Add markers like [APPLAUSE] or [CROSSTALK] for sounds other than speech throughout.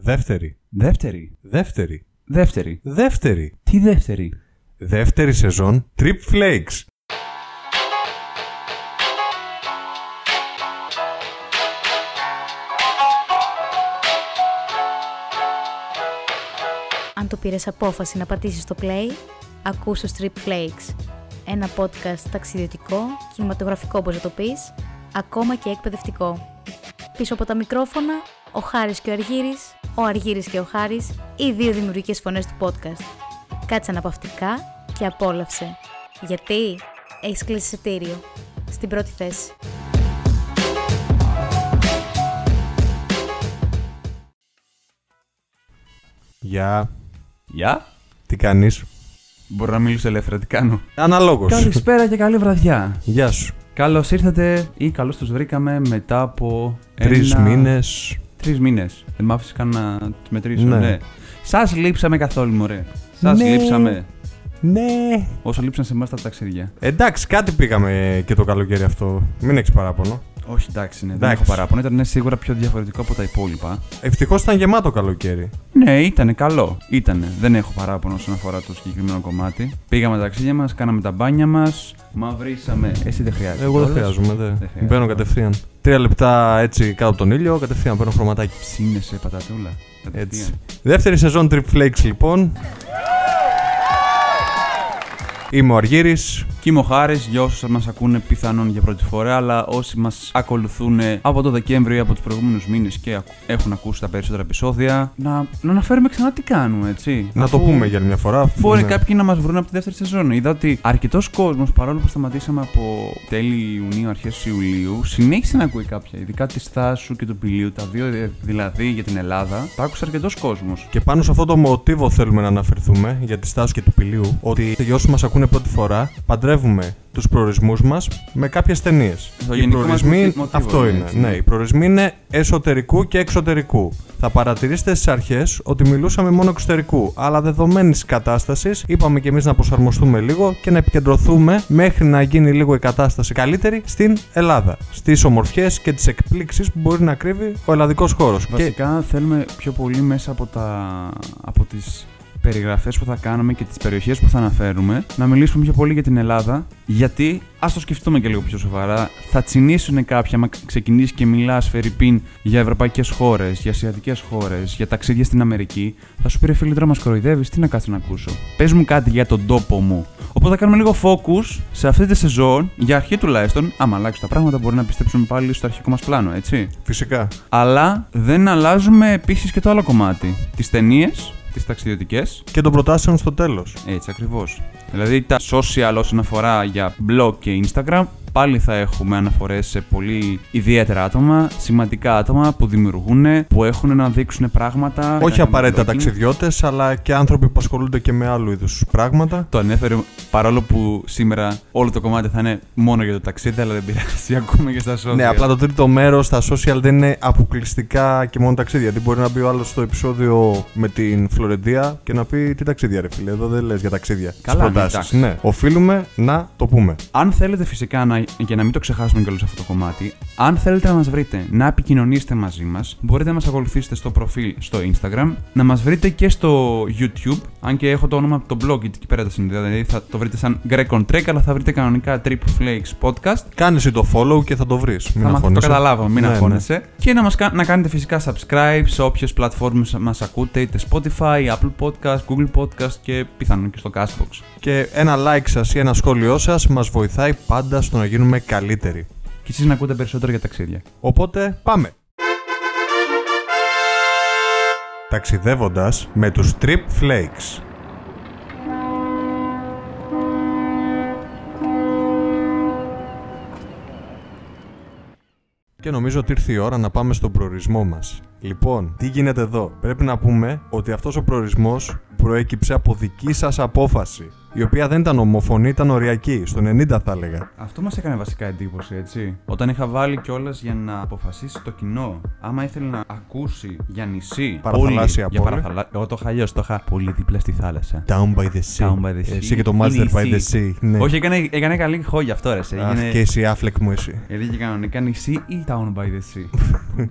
Δεύτερη. Δεύτερη. Δεύτερη. Δεύτερη. Δεύτερη. Τι δεύτερη; Δεύτερη σεζόν Trip Flakes. Αν το πήρες απόφαση να πατήσεις το play, ακούς το Strip Flakes. Ένα podcast ταξιδιωτικό, κινηματογραφικό όπως να το πεις, ακόμα και εκπαιδευτικό. Πίσω από τα μικρόφωνα, ο Χάρης και ο Αργύρης, ο Αργύρης και ο Χάρης, οι δύο δημιουργικές φωνές του podcast. Κάτσε αναπαυτικά και απόλαυσε. Γιατί; Έχεις κλείσει εισιτήριο. Στην πρώτη θέση. Γεια. Γεια. Τι κάνεις; Μπορώ να μιλήσω ελεύθερα, τι κάνω. Αναλόγως. Καλησπέρα και καλή βραδιά. Γεια σου. Καλώς ήρθατε ή καλώς τους βρήκαμε μετά από. Τρεις ένα- μήνες. Τρεις μήνες. Δεν μ' άφησες καν να του μετρήσω. Ναι. Ναι. Σας λείψαμε καθόλου, μωρέ. Σας Ναι. λείψαμε. Ναι. Όσο λείψαν σε εμάς τα ταξίδια. Εντάξει, κάτι πήγαμε και το καλοκαίρι αυτό. Μην έχεις παράπονο. Όχι, εντάξει, ναι, δεν Εντάξει. έχω παράπονο. Ήταν ναι, σίγουρα πιο διαφορετικό από τα υπόλοιπα. Ευτυχώς ήταν γεμάτο καλοκαίρι. Ναι, ήταν καλό. Ήτανε. Δεν έχω παράπονο όσον αφορά το συγκεκριμένο κομμάτι. Πήγαμε τα ταξίδια μας, κάναμε τα μπάνια μας, μαυρίσαμε. Εσύ δεν χρειάζεται. Εγώ δεν κιόλας. χρειάζομαι, δε. χρειάζεται. Μπαίνω κατευθείαν. Τρία λεπτά έτσι κάτω από τον ήλιο, κατευθείαν παίρνω χρωματάκι. Ψήνεσαι πατατούλα. Έτσι. Κατευθείαν. Δεύτερη σεζόν Trip Flakes λοιπόν. Είμαι ο Αργύρης. Και είμαι ο Χάρης, για όσους μας ακούνε πιθανόν για πρώτη φορά, αλλά όσοι μας ακολουθούν από το Δεκέμβριο ή από τους προηγούμενους μήνες και ακου- έχουν ακούσει τα περισσότερα επεισόδια, να, να αναφέρουμε ξανά τι κάνουμε, έτσι. Να το Αφού πούμε για άλλη μια φορά. αφού Μπορεί είναι- κάποιοι να μας βρουν από τη δεύτερη σεζόν. Είδα ότι αρκετός κόσμος, παρόλο που σταματήσαμε από τέλη Ιουνίου, αρχές Ιουλίου, συνέχισε να ακούει κάποια. Ειδικά τη Στάσου και του Πηλίου, τα δύο ε, δηλαδή για την Ελλάδα. Τα άκουσε αρκετός κόσμος. Και πάνω σε αυτό το μοτίβο θέλουμε να αναφερθούμε για τη στάση και του πηλίου. Ότι για όσου μας ακούνε πρώτη φορά, παντρεύουμε τους προορισμούς μας με κάποιες ταινίες. Το Οι γενικό μας προορισμοί, μοτί- μοτίβο αυτό είναι είναι. έτσι, Ναι, ναι. οι προορισμοί είναι εσωτερικού και εξωτερικού. Θα παρατηρήσετε στις αρχές ότι μιλούσαμε μόνο εξωτερικού. Αλλά δεδομένης τη κατάστασης, είπαμε και εμείς να προσαρμοστούμε λίγο και να επικεντρωθούμε μέχρι να γίνει λίγο η κατάσταση καλύτερη στην Ελλάδα. Στις ομορφιές και τις εκπλήξεις που μπορεί να κρύβει ο ελλαδικός χώρος. Βασικά θέλουμε πιο πολύ μέσα από, τα, από τις περιγραφές που θα κάνουμε και τις περιοχές που θα αναφέρουμε να μιλήσουμε πιο πολύ για την Ελλάδα γιατί ας το σκεφτούμε και λίγο πιο σοβαρά θα τσινήσουν κάποιοι άμα ξεκινήσεις και μιλάς Φερρυπίν για ευρωπαϊκές χώρες, για ασιατικές χώρες, για ταξίδια στην Αμερική θα σου πει ρε φίλε τώρα μας κοροϊδεύεις, τι να κάτσω να ακούσω πες μου κάτι για τον τόπο μου οπότε θα κάνουμε λίγο focus σε αυτή τη σεζόν για αρχή τουλάχιστον άμα αλλάξει τα πράγματα μπορεί να πιστέψουμε πάλι στο αρχικό μας πλάνο έτσι Φυσικά. αλλά δεν αλλάζουμε επίσης και το άλλο κομμάτι. Τις ταινίες, τις ταξιδιωτικές. Και των προτάσεων στο τέλος. Έτσι ακριβώς. Δηλαδή τα social όσον αφορά για blog και Instagram, πάλι θα έχουμε αναφορές σε πολύ ιδιαίτερα άτομα, σημαντικά άτομα που δημιουργούν, που έχουν να δείξουν πράγματα. Όχι Κάνουν απαραίτητα blogging. ταξιδιώτες, αλλά και άνθρωποι που ασχολούνται και με άλλου είδους πράγματα. Το ανέφερε παρόλο που σήμερα όλο το κομμάτι θα είναι μόνο για το ταξίδι, αλλά δεν πειράζει. [LAUGHS] Ακούμε και στα social. Ναι, απλά το τρίτο μέρος στα social δεν είναι αποκλειστικά και μόνο ταξίδια. Γιατί μπορεί να μπει ο άλλος στο επεισόδιο με την Φλωρεντία και να πει τι ταξίδια, ρε φίλε. Εδώ δεν λες για ταξίδια. Στις Καλά, ναι, προτάσεις. εντάξει. Ναι, οφείλουμε να το πούμε. Αν θέλετε φυσικά να, για να μην το ξεχάσουμε κιόλας αυτό το κομμάτι, αν θέλετε να μας βρείτε, να επικοινωνήσετε μαζί μας, μπορείτε να μας ακολουθήσετε στο προφίλ στο Instagram, να μας βρείτε και στο YouTube, αν και έχω το όνομα από το blog, γιατί εκεί πέρα τα συνδέω, δηλαδή θα το βρείτε σαν Greg on Trek, αλλά θα βρείτε κανονικά Trip Flakes Podcast. Κάνε εσύ το follow και θα το βρεις. Μην θα μάθετε, το αγχώνεσαι. καταλάβω, μην Ναι, αγχώνεσαι. Και να, μας, κα- να κάνετε φυσικά subscribe σε όποιες πλατφόρμες μας ακούτε, είτε Spotify, Apple Podcast, Google Podcast και πιθανόν και στο Castbox. Και ένα like σας ή ένα σχόλιο σας μας βοηθάει πάντα στο να γίνουμε καλύτεροι. Και εσείς να ακούτε περισσότερο για ταξίδια. Οπότε πάμε. Ταξιδεύοντας με τους Trip Flakes. Και νομίζω ότι ήρθε η ώρα να πάμε στον προορισμό μας. Λοιπόν, τι γίνεται εδώ; Πρέπει να πούμε ότι αυτός ο προορισμός προέκυψε από δική σας απόφαση. η οποία δεν ήταν ομοφωνή, ήταν οριακή. Στο 90 θα έλεγα. Αυτό μας έκανε βασικά εντύπωση, έτσι. Όταν είχα βάλει κιόλας για να αποφασίσει το κοινό, άμα ήθελε να ακούσει για νησί. Παραθαλάσσια για πόλη. παραθαλά... Εγώ το είχα αλλιώς, το είχα πολύ δίπλα στη θάλασσα. Town by the sea. Town by the sea. Εσύ και το Ή Manchester by the νησί. sea. Ναι. Όχι, έκανε, έκανε καλή χώ γι' αυτό, ρε. σε. Αχ, Έγινε... και εσύ, Άφλεκ μου εσύ. Γιατί και κανονικά νησί ή town by the sea. [LAUGHS]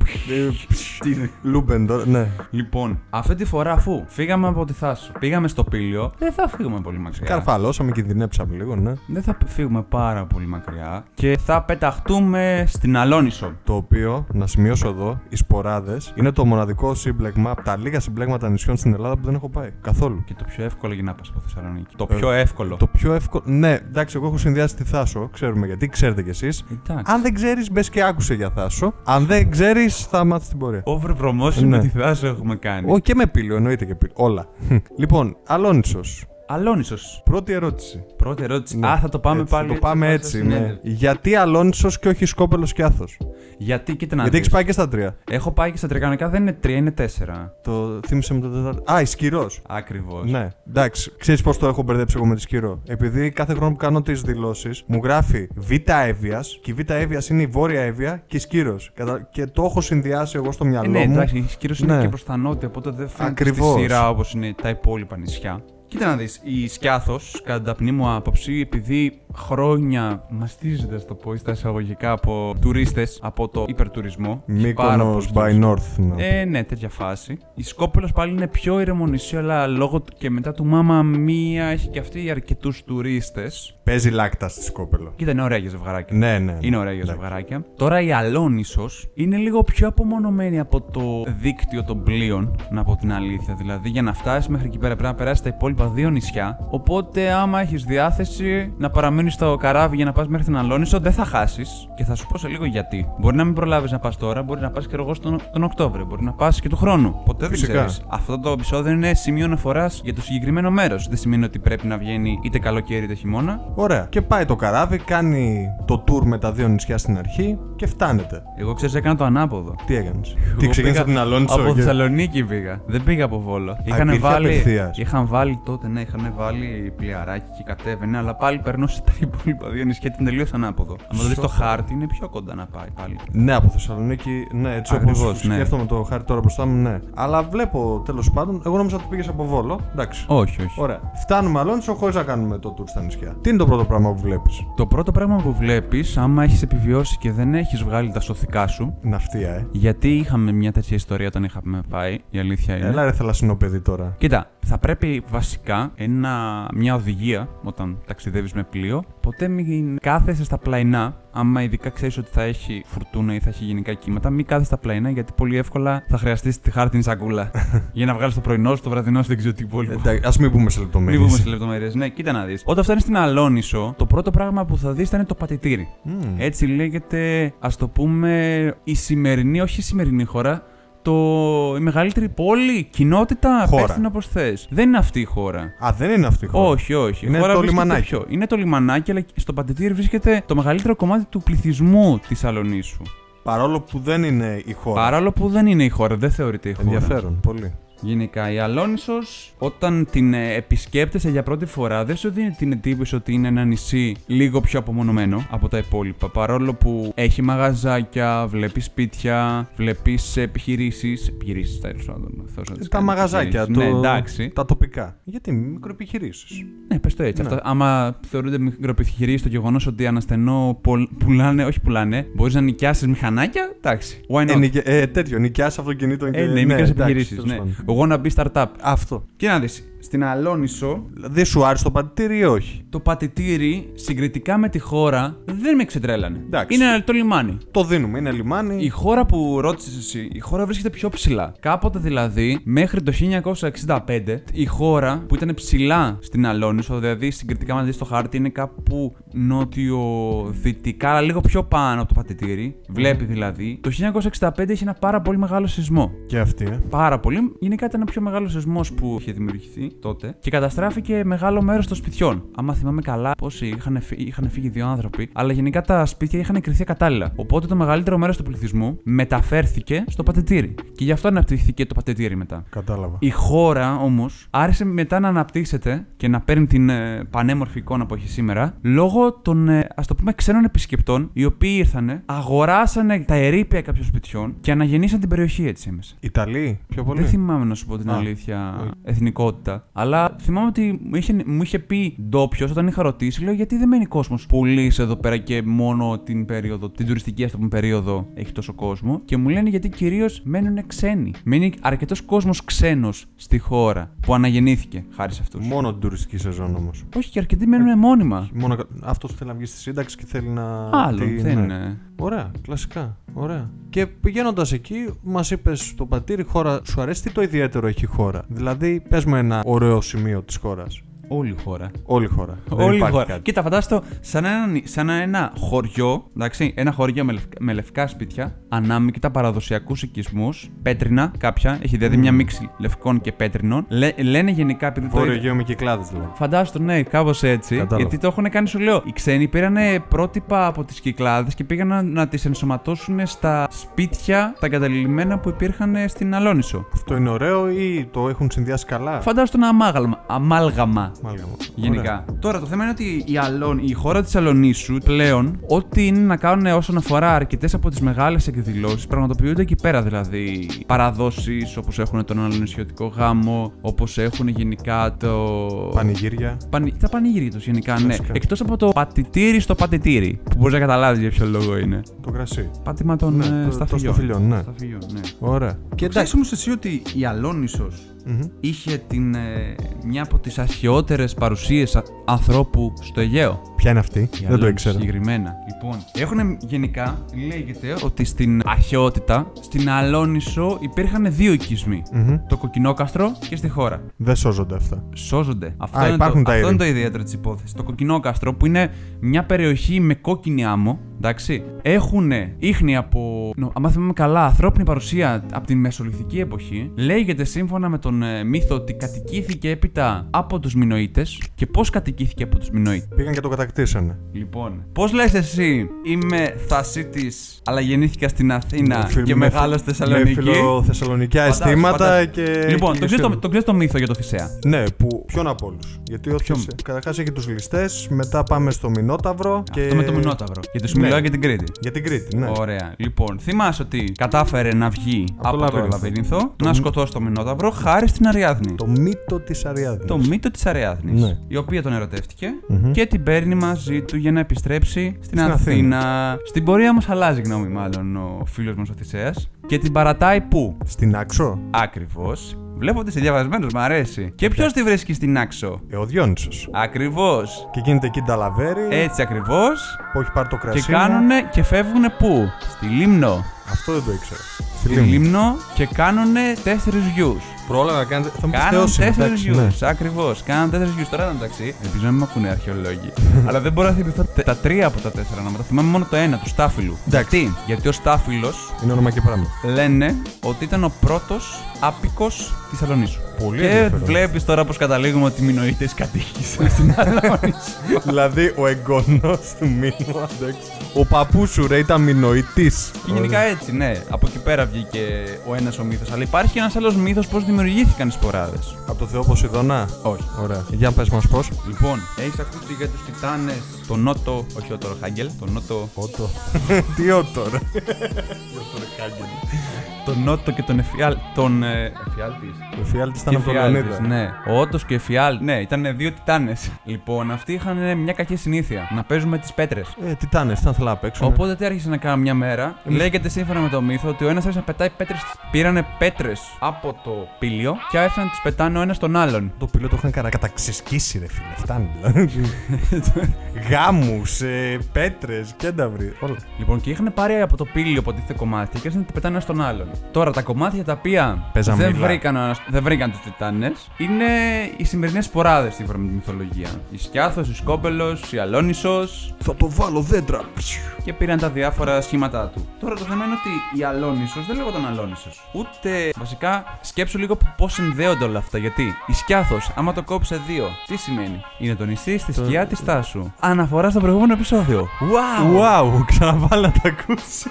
Τι- Λούμπεν τώρα, ναι. λοιπόν, αυτή τη φορά αφού φύγαμε από τη Θάσο, πήγαμε στο Πήλιο, δεν θα φύγουμε πολύ μακριά. Καρφαλώσαμε, κινδυνέψαμε λίγο, ναι. Δεν θα φύγουμε πάρα πολύ μακριά και θα πεταχτούμε στην Αλόννησο. Το οποίο, να σημειώσω εδώ, οι Σποράδες είναι το μοναδικό σύμπλεγμα από τα λίγα συμπλέγματα νησιών στην Ελλάδα που δεν έχω πάει. Καθόλου. Και το πιο εύκολο για να πας από Θεσσαλονίκη. Το Ε, πιο εύκολο. Το πιο εύκολο. Ναι, εντάξει, εγώ έχω συνδυάσει τη Θάσο, ξέρουμε γιατί, ξέρετε κι εσείς. Εντάξει. Αν δεν ξέρεις, μπες και άκουσε για Θάσο. Αν δεν ξέρεις, θα μάθεις την πορεία. Over promotion Ναι. με τη Θάσο έχουμε κάνει. Όχι και με πύλιο, εννοείται και πύλιο. Όλα. [LAUGHS] λοιπόν, Αλόνισο. Αλόνισος. Πρώτη ερώτηση. Πρώτη ερώτηση. Ναι. Α, θα το πάμε Έτσι, πάλι. θα Το πάμε βάζω έτσι, συνέντευξη. ναι. Γιατί Αλόνισος και όχι Σκόπελος και Άθος; Γιατί, κοίτα να Γιατί δεις. έχει πάει και στα τρία. Έχω πάει και στα τρικανονικά δεν είναι τρία, είναι τέσσερα. Το θύμισε με το τέταρτο. Α, ισχυρό. Ακριβώς. Ναι, εντάξει. Ξέρεις πώς το έχω μπερδέψει εγώ με τη Σκυρό. Επειδή κάθε χρόνο που κάνω τις δηλώσεις μου γράφει Β Εύβοιας και η Β Εύβοιας είναι η Βόρεια Εύβοια και η Σκύρος. Και το έχω συνδυάσει εγώ στο μυαλό Ε, ναι, μου. εντάξει, η Σκύρος είναι Ναι. και προς τα νότια, οπότε δεν φαίνεται Ακριβώς. στη σειρά όπως είναι τα υπόλοιπα νησιά. Κοίτα να δεις, η Σκιάθος, κατά την ταπεινή μου άποψη, επειδή χρόνια μαστίζεται, στο πω, στα εισαγωγικά από τουρίστες, από το υπερτουρισμό. έχει πάρα Μύκονος πολλούς by τουρίστες. North. ναι. Ε, ναι, τέτοια φάση. Η Σκόπελος πάλι είναι πιο ηρεμό νησί, αλλά λόγω του- και μετά του Μάμα Μία έχει και αυτή αρκετούς τουρίστες. Παίζει λάκτα στη Σκόπελο. Κοίτα, είναι ωραία για ζευγαράκια. Ναι, ναι. Είναι ωραία για Εντάξει. ζευγαράκια. Τώρα η Αλόνισος είναι λίγο πιο απομονωμένη από το δίκτυο των πλοίων, να πω την αλήθεια. Δηλαδή, για να φτάσεις μέχρι εκεί πέρα πρέπει να περάσεις τα υπόλοιπα δύο νησιά. Οπότε, άμα έχεις διάθεση να παραμείνεις στο καράβι για να πας μέχρι την Αλόνισο, δεν θα χάσεις. Και θα σου πω σε λίγο γιατί. Μπορεί να μην προλάβεις να πας τώρα, μπορεί να πας και εγώ στον, τον Οκτώβριο, μπορεί να πας και του χρόνου. Ποτέ Φυσικά. δεν ξέρεις. Αυτό το επεισόδιο είναι σημείο αναφοράς για το συγκεκριμένο μέρος. Δεν σημαίνει ότι πρέπει να βγαίνει είτε καλοκαίρι είτε χειμώνα. Ωραία. Και πάει το καράβι, κάνει το tour με τα δύο νησιά στην αρχή και φτάνετε. Εγώ ξέρω, έκανα το ανάποδο. Τι έκανες; Τι Εγώ ξεκίνησε πήγα από την Αλόνισο. Από και- Θεσσαλονίκη πήγα. Δεν πήγα από Βόλο. Είχαν υπήρχε βάλει, απευθείας. είχαν βάλει τότε, ναι, είχαν βάλει πλοιαράκι και κατέβαινε, αλλά πάλι περνούσε τα [LAUGHS] υπόλοιπα δύο νησιά και ήταν τελείως ανάποδο. Αν το δεις στο χάρτη, είναι πιο κοντά να πάει πάλι. Ναι, από Θεσσαλονίκη, ναι, έτσι όπως Ακριβώς, ναι. σκέφτομαι το χάρτη τώρα μπροστά μου, ναι. Αλλά βλέπω τέλος πάντων, εγώ νόμιζα ότι πήγες από Βόλο. Εντάξει. Όχι, όχι. Ωραία. Φτάνουμε Αλόνισο χωρίς να κάνουμε το tour στα νησιά. Τι είναι το πρώτο πράγμα που βλέπεις; Το πρώτο πράγμα που βλέπεις, άμα έχεις επιβιώσει και δεν έχεις βγάλει τα σωθικά σου, Ναυτία, ε. γιατί είχαμε μια τέτοια ιστορία όταν είχαμε πάει, η αλήθεια είναι. Έλα ρε θαλασσινό παιδί τώρα. Κοίτα, θα πρέπει βασικά ένα, μια οδηγία όταν ταξιδεύεις με πλοίο. Ποτέ μην κάθεσαι στα πλαϊνά. Άμα ειδικά ξέρεις ότι θα έχει φουρτούνα ή θα έχει γενικά κύματα, μην κάθεσαι στα πλαϊνά γιατί πολύ εύκολα θα χρειαστείς τη χάρτινη σακούλα. [LAUGHS] για να βγάλεις το πρωινό σου, το βραδινό σου, δεν ξέρω τι υπόλοιπο. Εντάξει, ας μην πούμε σε λεπτομέρειες. Μην πούμε σε λεπτομέρειες. Ναι, κοίτα να δεις. Όταν φτάνεις στην Αλόνισο, το πρώτο πράγμα που θα δεις θα είναι το πατητήρι. Έτσι λέγεται, ας το πούμε, η σημερινή, όχι η σημερινή χώρα, το, η μεγαλύτερη πόλη, κοινότητα, Χώρα. πες την όπως θες. Δεν είναι αυτή η χώρα. Α, δεν είναι αυτή η χώρα. Όχι, όχι. Η Είναι χώρα το βρίσκεται λιμανάκι. Πιο. Είναι το λιμανάκι, αλλά στο πατητήρι βρίσκεται το μεγαλύτερο κομμάτι του πληθυσμού της Αλονίσου. Παρόλο που δεν είναι η χώρα. Παρόλο που δεν είναι η χώρα, δεν θεωρείται η χώρα. Ενδιαφέρον, πολύ. Γενικά, η Αλόνισος, όταν την ε, επισκέπτεσαι για πρώτη φορά, δεν σου δίνει την εντύπωση ότι είναι ένα νησί λίγο πιο απομονωμένο από τα υπόλοιπα. Παρόλο που έχει μαγαζάκια, βλέπεις σπίτια, βλέπεις επιχειρήσεις. Επιχειρήσεις, τέλος πάντων. Θεός να τις Τα κάνει μαγαζάκια, το... επιχειρήσεις. Ναι, εντάξει. τα τοπικά. Γιατί μικροεπιχειρήσεις. Ναι, πες το έτσι. Ναι. Αυτά, άμα θεωρούνται μικροεπιχειρήσεις, το γεγονός ότι αναστενώ πουλ- πουλάνε, όχι πουλάνε, μπορείς να νοικιάσεις μηχανάκια, εντάξει. Why not? Ε, νοικια- ε, τέτοιο, νοικιάσεις αυτοκινήτων και. Ε, ναι, μικρές εντάξει, επιχειρήσεις. τέλος Ναι. Πάντων. Εγώ να μπει startup. Αυτό. Και να δεις, στην Αλόνισο Δεν σου άρεσε το πατητήρι ή όχι; το πατητήρι συγκριτικά με τη χώρα δεν με ξετρέλανε. Εντάξει. Είναι το λιμάνι. Το δίνουμε, είναι λιμάνι. Η χώρα που ρώτησες εσύ, η χώρα βρίσκεται πιο ψηλά. Κάποτε δηλαδή, μέχρι το 1965, η χώρα που ήταν ψηλά στην Αλόνισο, δηλαδή συγκριτικά με να δεις το χάρτη, είναι κάπου νότιο-δυτικά, αλλά λίγο πιο πάνω από το πατητήρι. Βλέπει δηλαδή. Το 1965 είχε ένα πάρα πολύ μεγάλο σεισμό. Και αυτή, ε. Πάρα πολύ. Γενικά ήταν ο πιο μεγάλο σεισμός που είχε δημιουργηθεί. Τότε και καταστράφηκε μεγάλο μέρος των σπιτιών. Άμα θυμάμαι καλά, πόσοι είχαν, φύ- είχαν φύγει δύο άνθρωποι, αλλά γενικά τα σπίτια είχαν κρυθεί κατάλληλα. Οπότε το μεγαλύτερο μέρος του πληθυσμού μεταφέρθηκε στο πατετήρι. Και γι' αυτό αναπτύχθηκε το πατετήρι μετά. Κατάλαβα. Η χώρα όμως άρχισε μετά να αναπτύσσεται και να παίρνει την ε, πανέμορφη εικόνα που έχει σήμερα λόγω των ε, ας το πούμε ξένων επισκεπτών οι οποίοι ήρθανε, αγοράσανε τα ερήπια κάποιων σπιτιών και αναγεννήσαν την περιοχή έτσι έμεσα. Ιταλοί, πιο πολύ. Δεν θυμάμαι να σου πω την Α, αλήθεια όχι. εθνικότητα. Αλλά θυμάμαι ότι μου είχε, μου είχε πει ντόπιος όταν είχα ρωτήσει, λέω γιατί δεν μένει κόσμος πολύ εδώ πέρα και μόνο την περίοδο, την τουριστική ας το πούμε περίοδο έχει τόσο κόσμο; Και μου λένε γιατί κυρίως μένουν ξένοι. Μένει αρκετός κόσμος ξένος στη χώρα που αναγεννήθηκε χάρη σε αυτούς. Μόνο την τουριστική σεζόν όμως. Όχι, και αρκετοί μένουν μόνιμα. Μόνο... Αυτός θέλει να βγει στη σύνταξη και θέλει να. Άλλο, τι- δεν ναι. είναι. Ωραία, κλασικά. Ωραία. Και πηγαίνοντας εκεί, μας είπες το πατήρι χώρα, σου αρέσει τι το ιδιαίτερο έχει η χώρα; Δηλαδή, πες με ένα ωραίο σημείο της χώρας. Όλη η χώρα. Όλη η χώρα. Δεν Όλη η υπάρχει χώρα. κάτι. Κοίτα, φαντάστο σαν ένα, σαν ένα χωριό, εντάξει, ένα χωριό με, λευκά, με λευκά σπίτια, ανάμεικτα παραδοσιακούς οικισμούς, πέτρινα κάποια, έχει δηλαδή μια μίξη λευκών και πέτρινων. Λέ, λένε γενικά επειδή το. Βόρειο είδα- Αιγαίο με κυκλάδες δηλαδή. Φαντάστο, ναι, κάπως έτσι. Κατάλαβα. Γιατί το έχουν κάνει, σου λέω. Οι ξένοι πήραν πρότυπα από τις κυκλάδες και πήγαν να, να τις ενσωματώσουν στα σπίτια, τα εγκαταλειμμένα που υπήρχαν στην Αλόνισο. Αυτό είναι ωραίο ή το έχουν συνδυάσει καλά; Φαντάστο ένα αμάγαλμα, αμάλγαμα. Μάλιστα. Γενικά. Τώρα το θέμα είναι ότι η, Αλών, η χώρα της Αλονίσου πλέον, ό,τι είναι να κάνουν όσον αφορά αρκετές από τις μεγάλες εκδηλώσεις, πραγματοποιούνται εκεί πέρα. Δηλαδή, παραδόσεις όπως έχουν τον αλονισιωτικό γάμο, όπως έχουν γενικά το. Πανηγύρια. Πανη... Τα πανηγύρια τους γενικά, ναι. Κλασικά. Εκτός από το πατητήρι στο πατητήρι. Που μπορείς να καταλάβεις για ποιο λόγο είναι. Το κρασί. Πάτημα των Ναι, ε, το- το σταφυλιών. σταφυλιών, ναι. Σταφυλιών, ναι. Ωραία. Και Και εντάξει. όμως εσύ ότι η Αλόνισος Μμμ. είχε την, ε, μια από τις αρχαιότερες παρουσίες α- ανθρώπου στο Αιγαίο. Ποια είναι αυτή, Η δεν το Αλόνισος ήξερα. Συγκεκριμένα. Λοιπόν, έχουν γενικά, λέγεται ότι στην αρχαιότητα, στην Αλόνισο υπήρχαν δύο οικισμοί. Μμμ. Το κοκκινόκαστρο και στη χώρα. Δεν σώζονται αυτά. Σώζονται. Αυτό, Α, είναι, υπάρχουν το, τα αυτό είδη. είναι το ιδιαίτερο της υπόθεσης. Το κοκκινόκαστρο που είναι μια περιοχή με κόκκινη άμμο. Εντάξει. Έχουν ίχνη από. νο- Αν θυμάμαι καλά, ανθρώπινη παρουσία από την Μεσολιθική εποχή. Λέγεται σύμφωνα με τον ε, μύθο ότι κατοικήθηκε έπειτα από τους Μινοίτε. Και πώς κατοικήθηκε από τους Μινοίτε. Πήγαν και το κατακτήσανε. Λοιπόν, πώς λες εσύ, είμαι Θασίτης, αλλά γεννήθηκα στην Αθήνα Με φιλ- και με- μεγάλος στη Με Θεσσαλονίκη. φιλοθεσσαλονικιά Φαντάσου, αισθήματα φαντάσου. και. Λοιπόν, και το ξέρεις το, σχεδόν. το, ξέρεις το μύθο για το Θησέα. Ναι, που ποιον από όλους; Γιατί ο Ποιον; Καταρχάς έχει τους ληστές, μετά πάμε στο Μινόταυρο. Και... Αυτό με το Μινόταυρο. Γιατί σου Ναι. μιλάω για την Κρήτη. Για την Κρήτη, ναι. Ωραία. Λοιπόν, θυμάσαι ότι κατάφερε να βγει Από από, το το λαβύρινθο. λαβύρινθο, Το να μ- σκοτώσει το Μινόταυρο χάρη στην Αριάδνη. Το μύτο της Αριάδνης. Το μύτο της Αριάδνης. Ναι. Η οποία τον ερωτεύτηκε Μμμ. και την παίρνει μαζί του για να επιστρέψει στην, Στην Αθήνα. Στην πορεία όμως αλλάζει γνώμη, μάλλον ο φίλος μας ο Θησέας και την παρατάει πού; Στην Άξο. Ακριβώς. Βλέπω ότι είσαι διαβασμένος, μ' αρέσει. Και ποιος τη βρίσκει στην άξο; Ε, ο Διόνυσος. Ακριβώς. Και γίνεται εκεί νταλαβέρι. Έτσι ακριβώς. Που έχει πάρει το κρασί. Και μου. κάνουνε και φεύγουνε πού; Στη Λίμνο. Αυτό δεν το ήξερα. Στη Λίμνο και κάνουνε τέσσερις γιους. Πρόλαβα να κάνετε. Θα μου Κάναν θεώσει. τέσσερις εντάξει, γιου. ναι. Ακριβώς. Κάναν τέσσερις γιου. Τώρα εντάξει. Ελπίζω να μην με ακούνε αρχαιολόγοι. [LAUGHS] Αλλά δεν μπορώ να θυμηθώ τε- τα τρία από τα τέσσερα ονόματα. Θυμάμαι μόνο το ένα, του Στάφυλου. Εντάξει. Γιατί, Γιατί ο Στάφυλο Είναι όνομα και πράγμα. λένε ότι ήταν ο πρώτος άπικος τη Αλονίσου. Πολύ Και ενδιαφέρον. βλέπεις τώρα πώ καταλήγουμε ότι οι Μινοίτε κατήχησαν στην Αλονίσου. [LAUGHS] δηλαδή ο εγγονός του Μίνου, εντάξει. Ο παππούς σου ρε ήταν μηνοητής. Και γενικά έτσι, ναι. Από εκεί πέρα βγήκε ο ένας ο μύθος. Αλλά υπάρχει ένας άλλος μύθος πώ δημιουργήθηκαν οι σποράδες. Από το Θεό Ποσειδώνα. Όχι. Ωραία. Για πες μας πώ. Λοιπόν, έχεις ακούσει για τους Τιτάνες, τον Νότο, όχι ο Τωροχάγγελ, τον Νότο, Ότο. [LAUGHS] Τι ότο ρε. [LAUGHS] Τι ότο ρε Χάγκελ. Τον Νότο και τον Εφιάλ. Τον. Ε, Εφιάλτης. Ο Εφιάλτης ήταν από τον Λεωνίδα. ναι. Ο Ότο και Εφιάλ. Ναι, ήταν δύο Τιτάνες. Λοιπόν, αυτοί είχαν μια κακή συνήθεια. Να παίζουν με τις πέτρες. Ε, τιτάνες, ήταν θέλω να παίξουν. Οπότε τι άρχισαν να κάνουν μια μέρα. Λέγεται σύμφωνα με το μύθο ότι ο ένας άρχισε να πετάει πέτρες. Πήρανε πέτρες από το πήλιο και άρχισαν να τις πετάνε ο ένας τον άλλον. Το πιλό το είχαν κατα- καταξεσκίσει ρε φίλε. Φτάνει δηλαδή. [LAUGHS] Γάμους, ε, πέτρες, κένταυροι, όλα. Λοιπόν, και είχαν πάρει από το πύλιο από τίθεται κομμάτια και άρχισαν να τα πετάνε ένα στον άλλον. Τώρα τα κομμάτια τα οποία Παίζαν δεν μήλα. βρήκαν, ο ένας- δεν βρήκαν τους Τιτάνες είναι οι σημερινές σποράδε σύμφωνα με τη μυθολογία. Η Σκιάθος, η Σκόπελος, η Αλόνισος Θα το βάλω δέντρα. και πήραν τα διάφορα σχήματά του. Τώρα το θέμα είναι ότι η Αλόνισος δεν λέγονταν Αλόνισος. Ούτε βασικά σκέψου λίγο πώς συνδέονται όλα αυτά. Γιατί η Σκιάθος, άμα το κόψε δύο, τι σημαίνει; Είναι το νησί στη σκιά της τάσου. Αναφορά στο προηγούμενο επεισόδιο. Wow! Wow, [LAUGHS] ξαναβάλει να τα ακούσεις.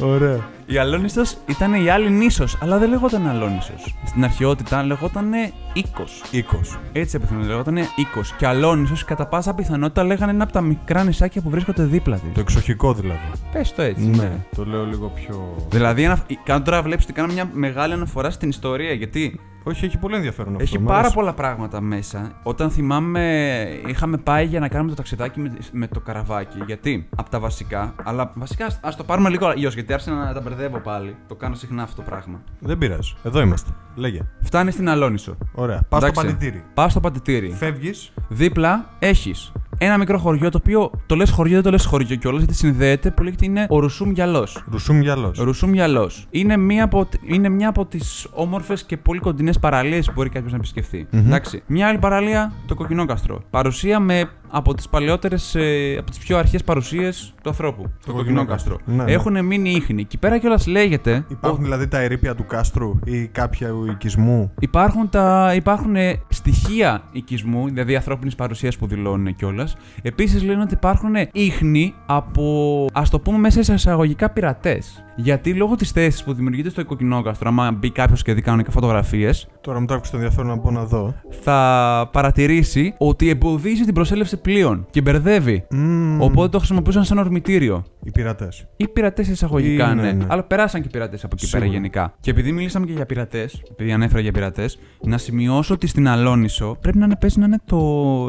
Ωραία. Η Αλόνισο ήταν η άλλη νήσος, αλλά δεν λέγονταν Αλόνισο. Στην αρχαιότητα λέγονταν οίκος. Οίκος. Έτσι επιθυμώ, λέγονταν οίκος. Και Αλόνισο κατά πάσα πιθανότητα λέγανε ένα από τα μικρά νησάκια που βρίσκονται δίπλα της. Το εξοχικό δηλαδή. Πες το έτσι. Ναι, το λέω λίγο πιο. Δηλαδή, ανα... κάνω τώρα βλέπεις ότι κάνω μια μεγάλη αναφορά στην ιστορία. Γιατί Όχι, έχει πολύ ενδιαφέρον αυτό. έχει μ' πάρα αρέσει. πολλά πράγματα μέσα. Όταν θυμάμαι, είχαμε πάει για να κάνουμε το ταξιδάκι με, με το καραβάκι. Γιατί; Από τα βασικά, αλλά βασικά ας το πάρουμε λίγο αλλιώς, γιατί άρχισα να τα μπερδεύω πάλι. Το κάνω συχνά αυτό το πράγμα. Δεν πειράζει. Εδώ είμαστε. Λέγε. Φτάνει στην Αλόνισο. Ωραία. Πας στο Εντάξει. πανητήρι. Πας στο πατητήρι. Φεύγεις. Δίπλα έχεις ένα μικρό χωριό το οποίο το λες χωριό, δεν το λες χωριό κιόλας γιατί συνδέεται που λέγεται είναι ο Ρουσούμ Γυαλό. Ρουσούμ γυαλό. Ρουσούμ Γυαλό. Είναι, μία από, είναι μια από τις όμορφες και πολύ κοντινές παραλίες που μπορεί κάποιος να επισκεφθεί. Εντάξει. Μια άλλη παραλία, το Κοκκινόκαστρο. Παρουσία με από τις παλαιότερες, ε, από τις πιο αρχές παρουσίες του ανθρώπου. Το, Κοκκινόκαστρο. Κοκκινόκαστρο. Ναι, ναι. Έχουν μείνει ίχνη. Εκεί πέρα κιόλας λέγεται. Υπάρχουν δηλαδή τα ερήπια του κάστρου ή κάποια οικισμού; Υπάρχουν, τα, υπάρχουν ε, στοιχεία οικισμού, δηλαδή ανθρώπινης παρουσίας που δηλώνουν κιόλας. Επίσης λένε ότι υπάρχουν ίχνη από ας το πούμε μέσα σε εισαγωγικά πειρατές. Γιατί λόγω της θέσης που δημιουργείται στο κοκκινόκαστρο, άμα μπει κάποιος και δει κανονικά φωτογραφίες, Τώρα μου τράβηξε το ενδιαφέρον να πω να δω. θα παρατηρήσει ότι εμποδίζει την προσέλευση πλοίων και μπερδεύει. Μμμ, Οπότε το χρησιμοποιούσαν σαν ορμητήριο. Οι πειρατές. Ή πειρατές εισαγωγικά, Ή, ναι, ναι, ναι. Αλλά περάσαν και πειρατές από εκεί Σίγουρα. πέρα γενικά. Και επειδή μιλήσαμε και για πειρατές, επειδή ανέφερα για πειρατές, να σημειώσω ότι στην Αλόνισο πρέπει να είναι, παίζει να είναι το,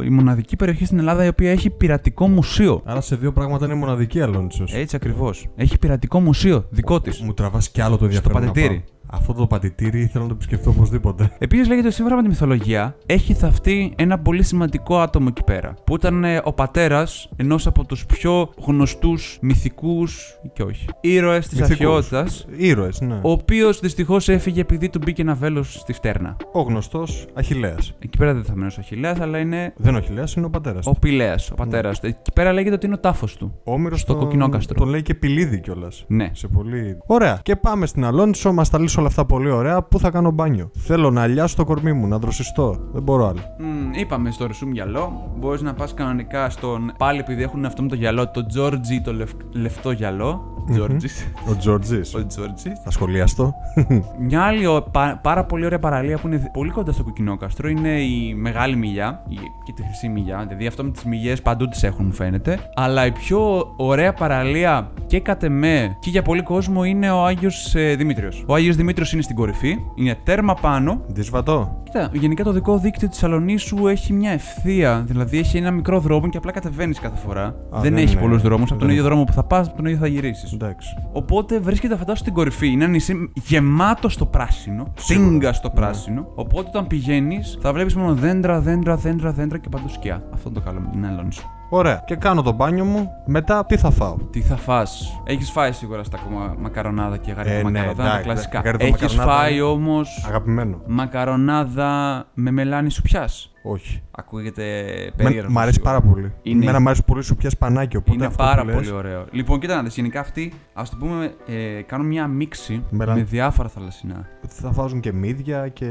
η μοναδική περιοχή στην Ελλάδα η οποία έχει πειρατικό μουσείο. Άρα σε δύο πράγματα είναι μοναδική αλόνισος. Έτσι ακριβώς. Έχει πειρατικό μουσείο δικό της. Μου τραβάς κι άλλο το ενδιαφέρον. να πατητήρι. Πάω. Αυτό το πατητήρι θέλω να το επισκεφτώ οπωσδήποτε. Επίσης λέγεται ότι σύμφωνα με τη μυθολογία έχει θαυτεί ένα πολύ σημαντικό άτομο εκεί πέρα. Που ήταν ε, ο πατέρας ενός από τους πιο γνωστούς μυθικούς και όχι. ήρωες της Μυθικούς. αρχαιότητας. Ήρωες, ναι. Ο οποίος δυστυχώς έφυγε επειδή του μπήκε ένα βέλος στη φτέρνα. Ο γνωστός Αχηλέα. Εκεί πέρα δεν θα μένω ο Αχιλέα, αλλά είναι Δεν ο Αχηλέα, είναι ο πατέρας. ο Πηλέας, ο πατέρας του. Εκεί πέρα λέγεται ότι είναι ο τάφος του. Όμηρος στο Κοκκινόκαστρο. Το λέει και πηλίδι κιόλας. Ναι. Σε πολύ. Ωραία. Και πάμε στην Αλόνισο, μας τα λύσω όλα αυτά πολύ ωραία. Πού θα κάνω μπάνιο; Θέλω να λιάσω το κορμί μου, να δροσιστώ. Δεν μπορώ άλλο. Μμ, είπαμε στο Ρεσούμ γυαλό. Μπορείς να πας κανονικά στον. Πάλι επειδή έχουν αυτό με το γυαλό, το Τζόρτζι, το λευ... λευκό γυαλό. Τζόρτζι. Ο Τζόρτζης. Ο Τζόρτζι. Θα σχολιαστώ. [LAUGHS] Μια άλλη ο- πα- πάρα πολύ ωραία παραλία που είναι πολύ κοντά στο κοκκινόκαστρο είναι η Μεγάλη Μιλιά η- και τη Χρυσή Μιλιά. Δηλαδή αυτό με τις μιλιές παντού τις έχουν, μου φαίνεται. Αλλά η πιο ωραία παραλία και κατ' εμέ και για πολύ κόσμο είναι ο Άγιος Δημήτριος. Ο Άγιος Δημήτριος είναι στην κορυφή, είναι τέρμα πάνω. Δυσβατό. Κοίτα, γενικά το δικό δίκτυο της Σαλονίσου έχει μια ευθεία. Δηλαδή έχει ένα μικρό δρόμο και απλά κατεβαίνεις κάθε φορά. Α, δεν, δεν έχει είναι- πολλούς δρόμους. Από τον δεν- ίδιο δρόμο που θα πας, από τον ίδιο θα γυρίσεις. Εντάξει. Οπότε βρίσκεται φαντάσου στην κορυφή. Είναι ένα νησί γεμάτο στο πράσινο. Σίγουρα. Τίνγκα στο Ναι. πράσινο. Οπότε όταν πηγαίνεις θα βλέπεις μόνο δέντρα, δέντρα, δέντρα, δέντρα και παντού σκιά. Αυτό είναι το καλό με την Αλόνισο. Ωραία. Και κάνω το μπάνιο μου. Μετά τι θα φάω; Τι θα φας; Έχεις φάει σίγουρα στα κομμα- μακαρονάδα και γαρίδα Ε, ναι, μακαρονάδα. τα εντάξει, κλασικά. γαρίδα Έχεις μακαρονάδα φάει είναι- όμως Αγαπημένο. μακαρονάδα με μελάνι σου πια. Όχι. Ακούγεται Με, περίεργο. μ' αρέσει σίγουρα. πάρα πολύ. Είναι- Εμένα μ' αρέσει πολύ σου πιάσει πανάκι. Οπότε Είναι αυτό πάρα που λες, πολύ ωραίο. Λοιπόν, κοίτα να δεις, γενικά αυτοί, ας το πούμε, ε, κάνουν μια μίξη Μελαν- με διάφορα θαλασσινά. Θα βάζουν και μύδια και.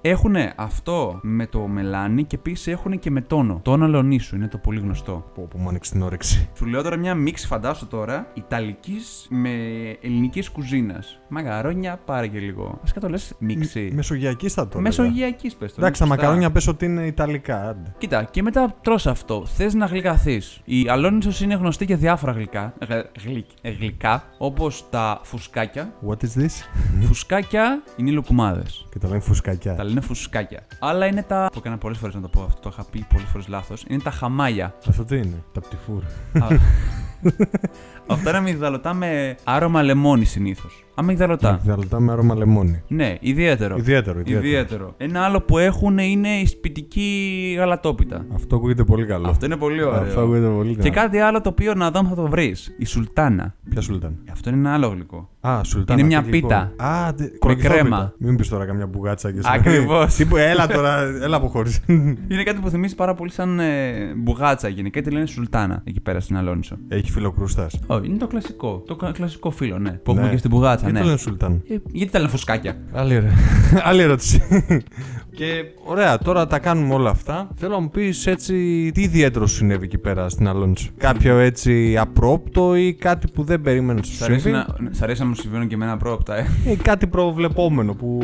Έχουν αυτό με το μελάνι και επίσης έχουν και με τόνο. Τόνο αλονίσου είναι το πολύ γνωστό. Πω, που μου άνοιξε την όρεξη. Σου λέω τώρα μια μίξη, φαντάσου τώρα, Ιταλικής με ελληνικής κουζίνας. Μαγαρόνια, πάρε και λίγο. Βασικά το λες μίξη. Μεσογειακής θα το έλεγα. Μεσογειακής πες το. Εντάξει, τα σωστά. μακαρόνια πες ότι είναι Ιταλικά. Άντε. Κοίτα, και μετά τρως αυτό. Θες να γλυκαθείς. Η Αλόνισος είναι γνωστή για διάφορα γλυκά. Γλυ- γλυ- ε, γλυκά, όπως τα φουσκάκια. What is this? φουσκάκια είναι οι λουκουμάδες. Και τα λένε φουσκακιά. Τα λένε φουσκάκια. Άλλα είναι τα. Το έκανα πολλές φορές να το πω αυτό, το είχα πει πολλές φορές λάθος. Είναι τα χαμάλια. Αυτό τι είναι, τα πτυφούρ. Α, [LAUGHS] Αυτά είναι μυγδαλωτά με άρωμα λεμόνι συνήθως. Αμυγδαλωτά. Αμυγδαλωτά με άρωμα λεμόνι. Ναι, ιδιαίτερο. Ιδιαίτερο, ιδιαίτερο. Ιδιαίτερο. Ένα άλλο που έχουν είναι η σπιτική γαλατόπιτα. Αυτό ακούγεται πολύ καλό. Αυτό είναι πολύ ωραίο. Αυτό ακούγεται πολύ καλό. Και κάτι άλλο το οποίο να δω αν θα το βρεις. Η σουλτάνα. Ποια σουλτάν. Αυτό είναι ένα άλλο γλυκό. Α, σουλτάνα. Είναι μια τι γλυκό. πίτα. Α, τε- Με κοροϊδόπιτα. κρέμα. Μην πεις τώρα καμιά μπουγάτσα και σου. Ακριβώς. [LAUGHS] Τύπου, έλα τώρα, έλα από χωρίς. [LAUGHS] Είναι κάτι που θυμίζει πάρα πολύ σαν ε, μπουγάτσα γενικά. Τη λένε σουλτάνα εκεί πέρα στην Αλόνισο. Έχει φιλοκρούστά. Όχι, είναι το κλασικό. Το κα- κλασικό φύλλο, ναι. Που έχουμε Ναι. και στην μπουγάτσα, Γιατί ναι. το λένε σουλτάν. Ε, γιατί τα λένε φουσκάκια; Άλλη, ερω- [LAUGHS] Άλλη ερώτηση. Και ωραία, τώρα τα κάνουμε όλα αυτά. Θέλω να μου πεις έτσι τι ιδιαίτερο σου συνέβη εκεί πέρα στην Αλόνισο. Κάποιο έτσι απρόπτο ή κάτι που δεν περίμενες να σου Σ' αρέσει, συμβεί; να, σ' αρέσει να μου συμβαίνουν και εμένα πρόοπτα, ε. Ή κάτι προβλεπόμενο που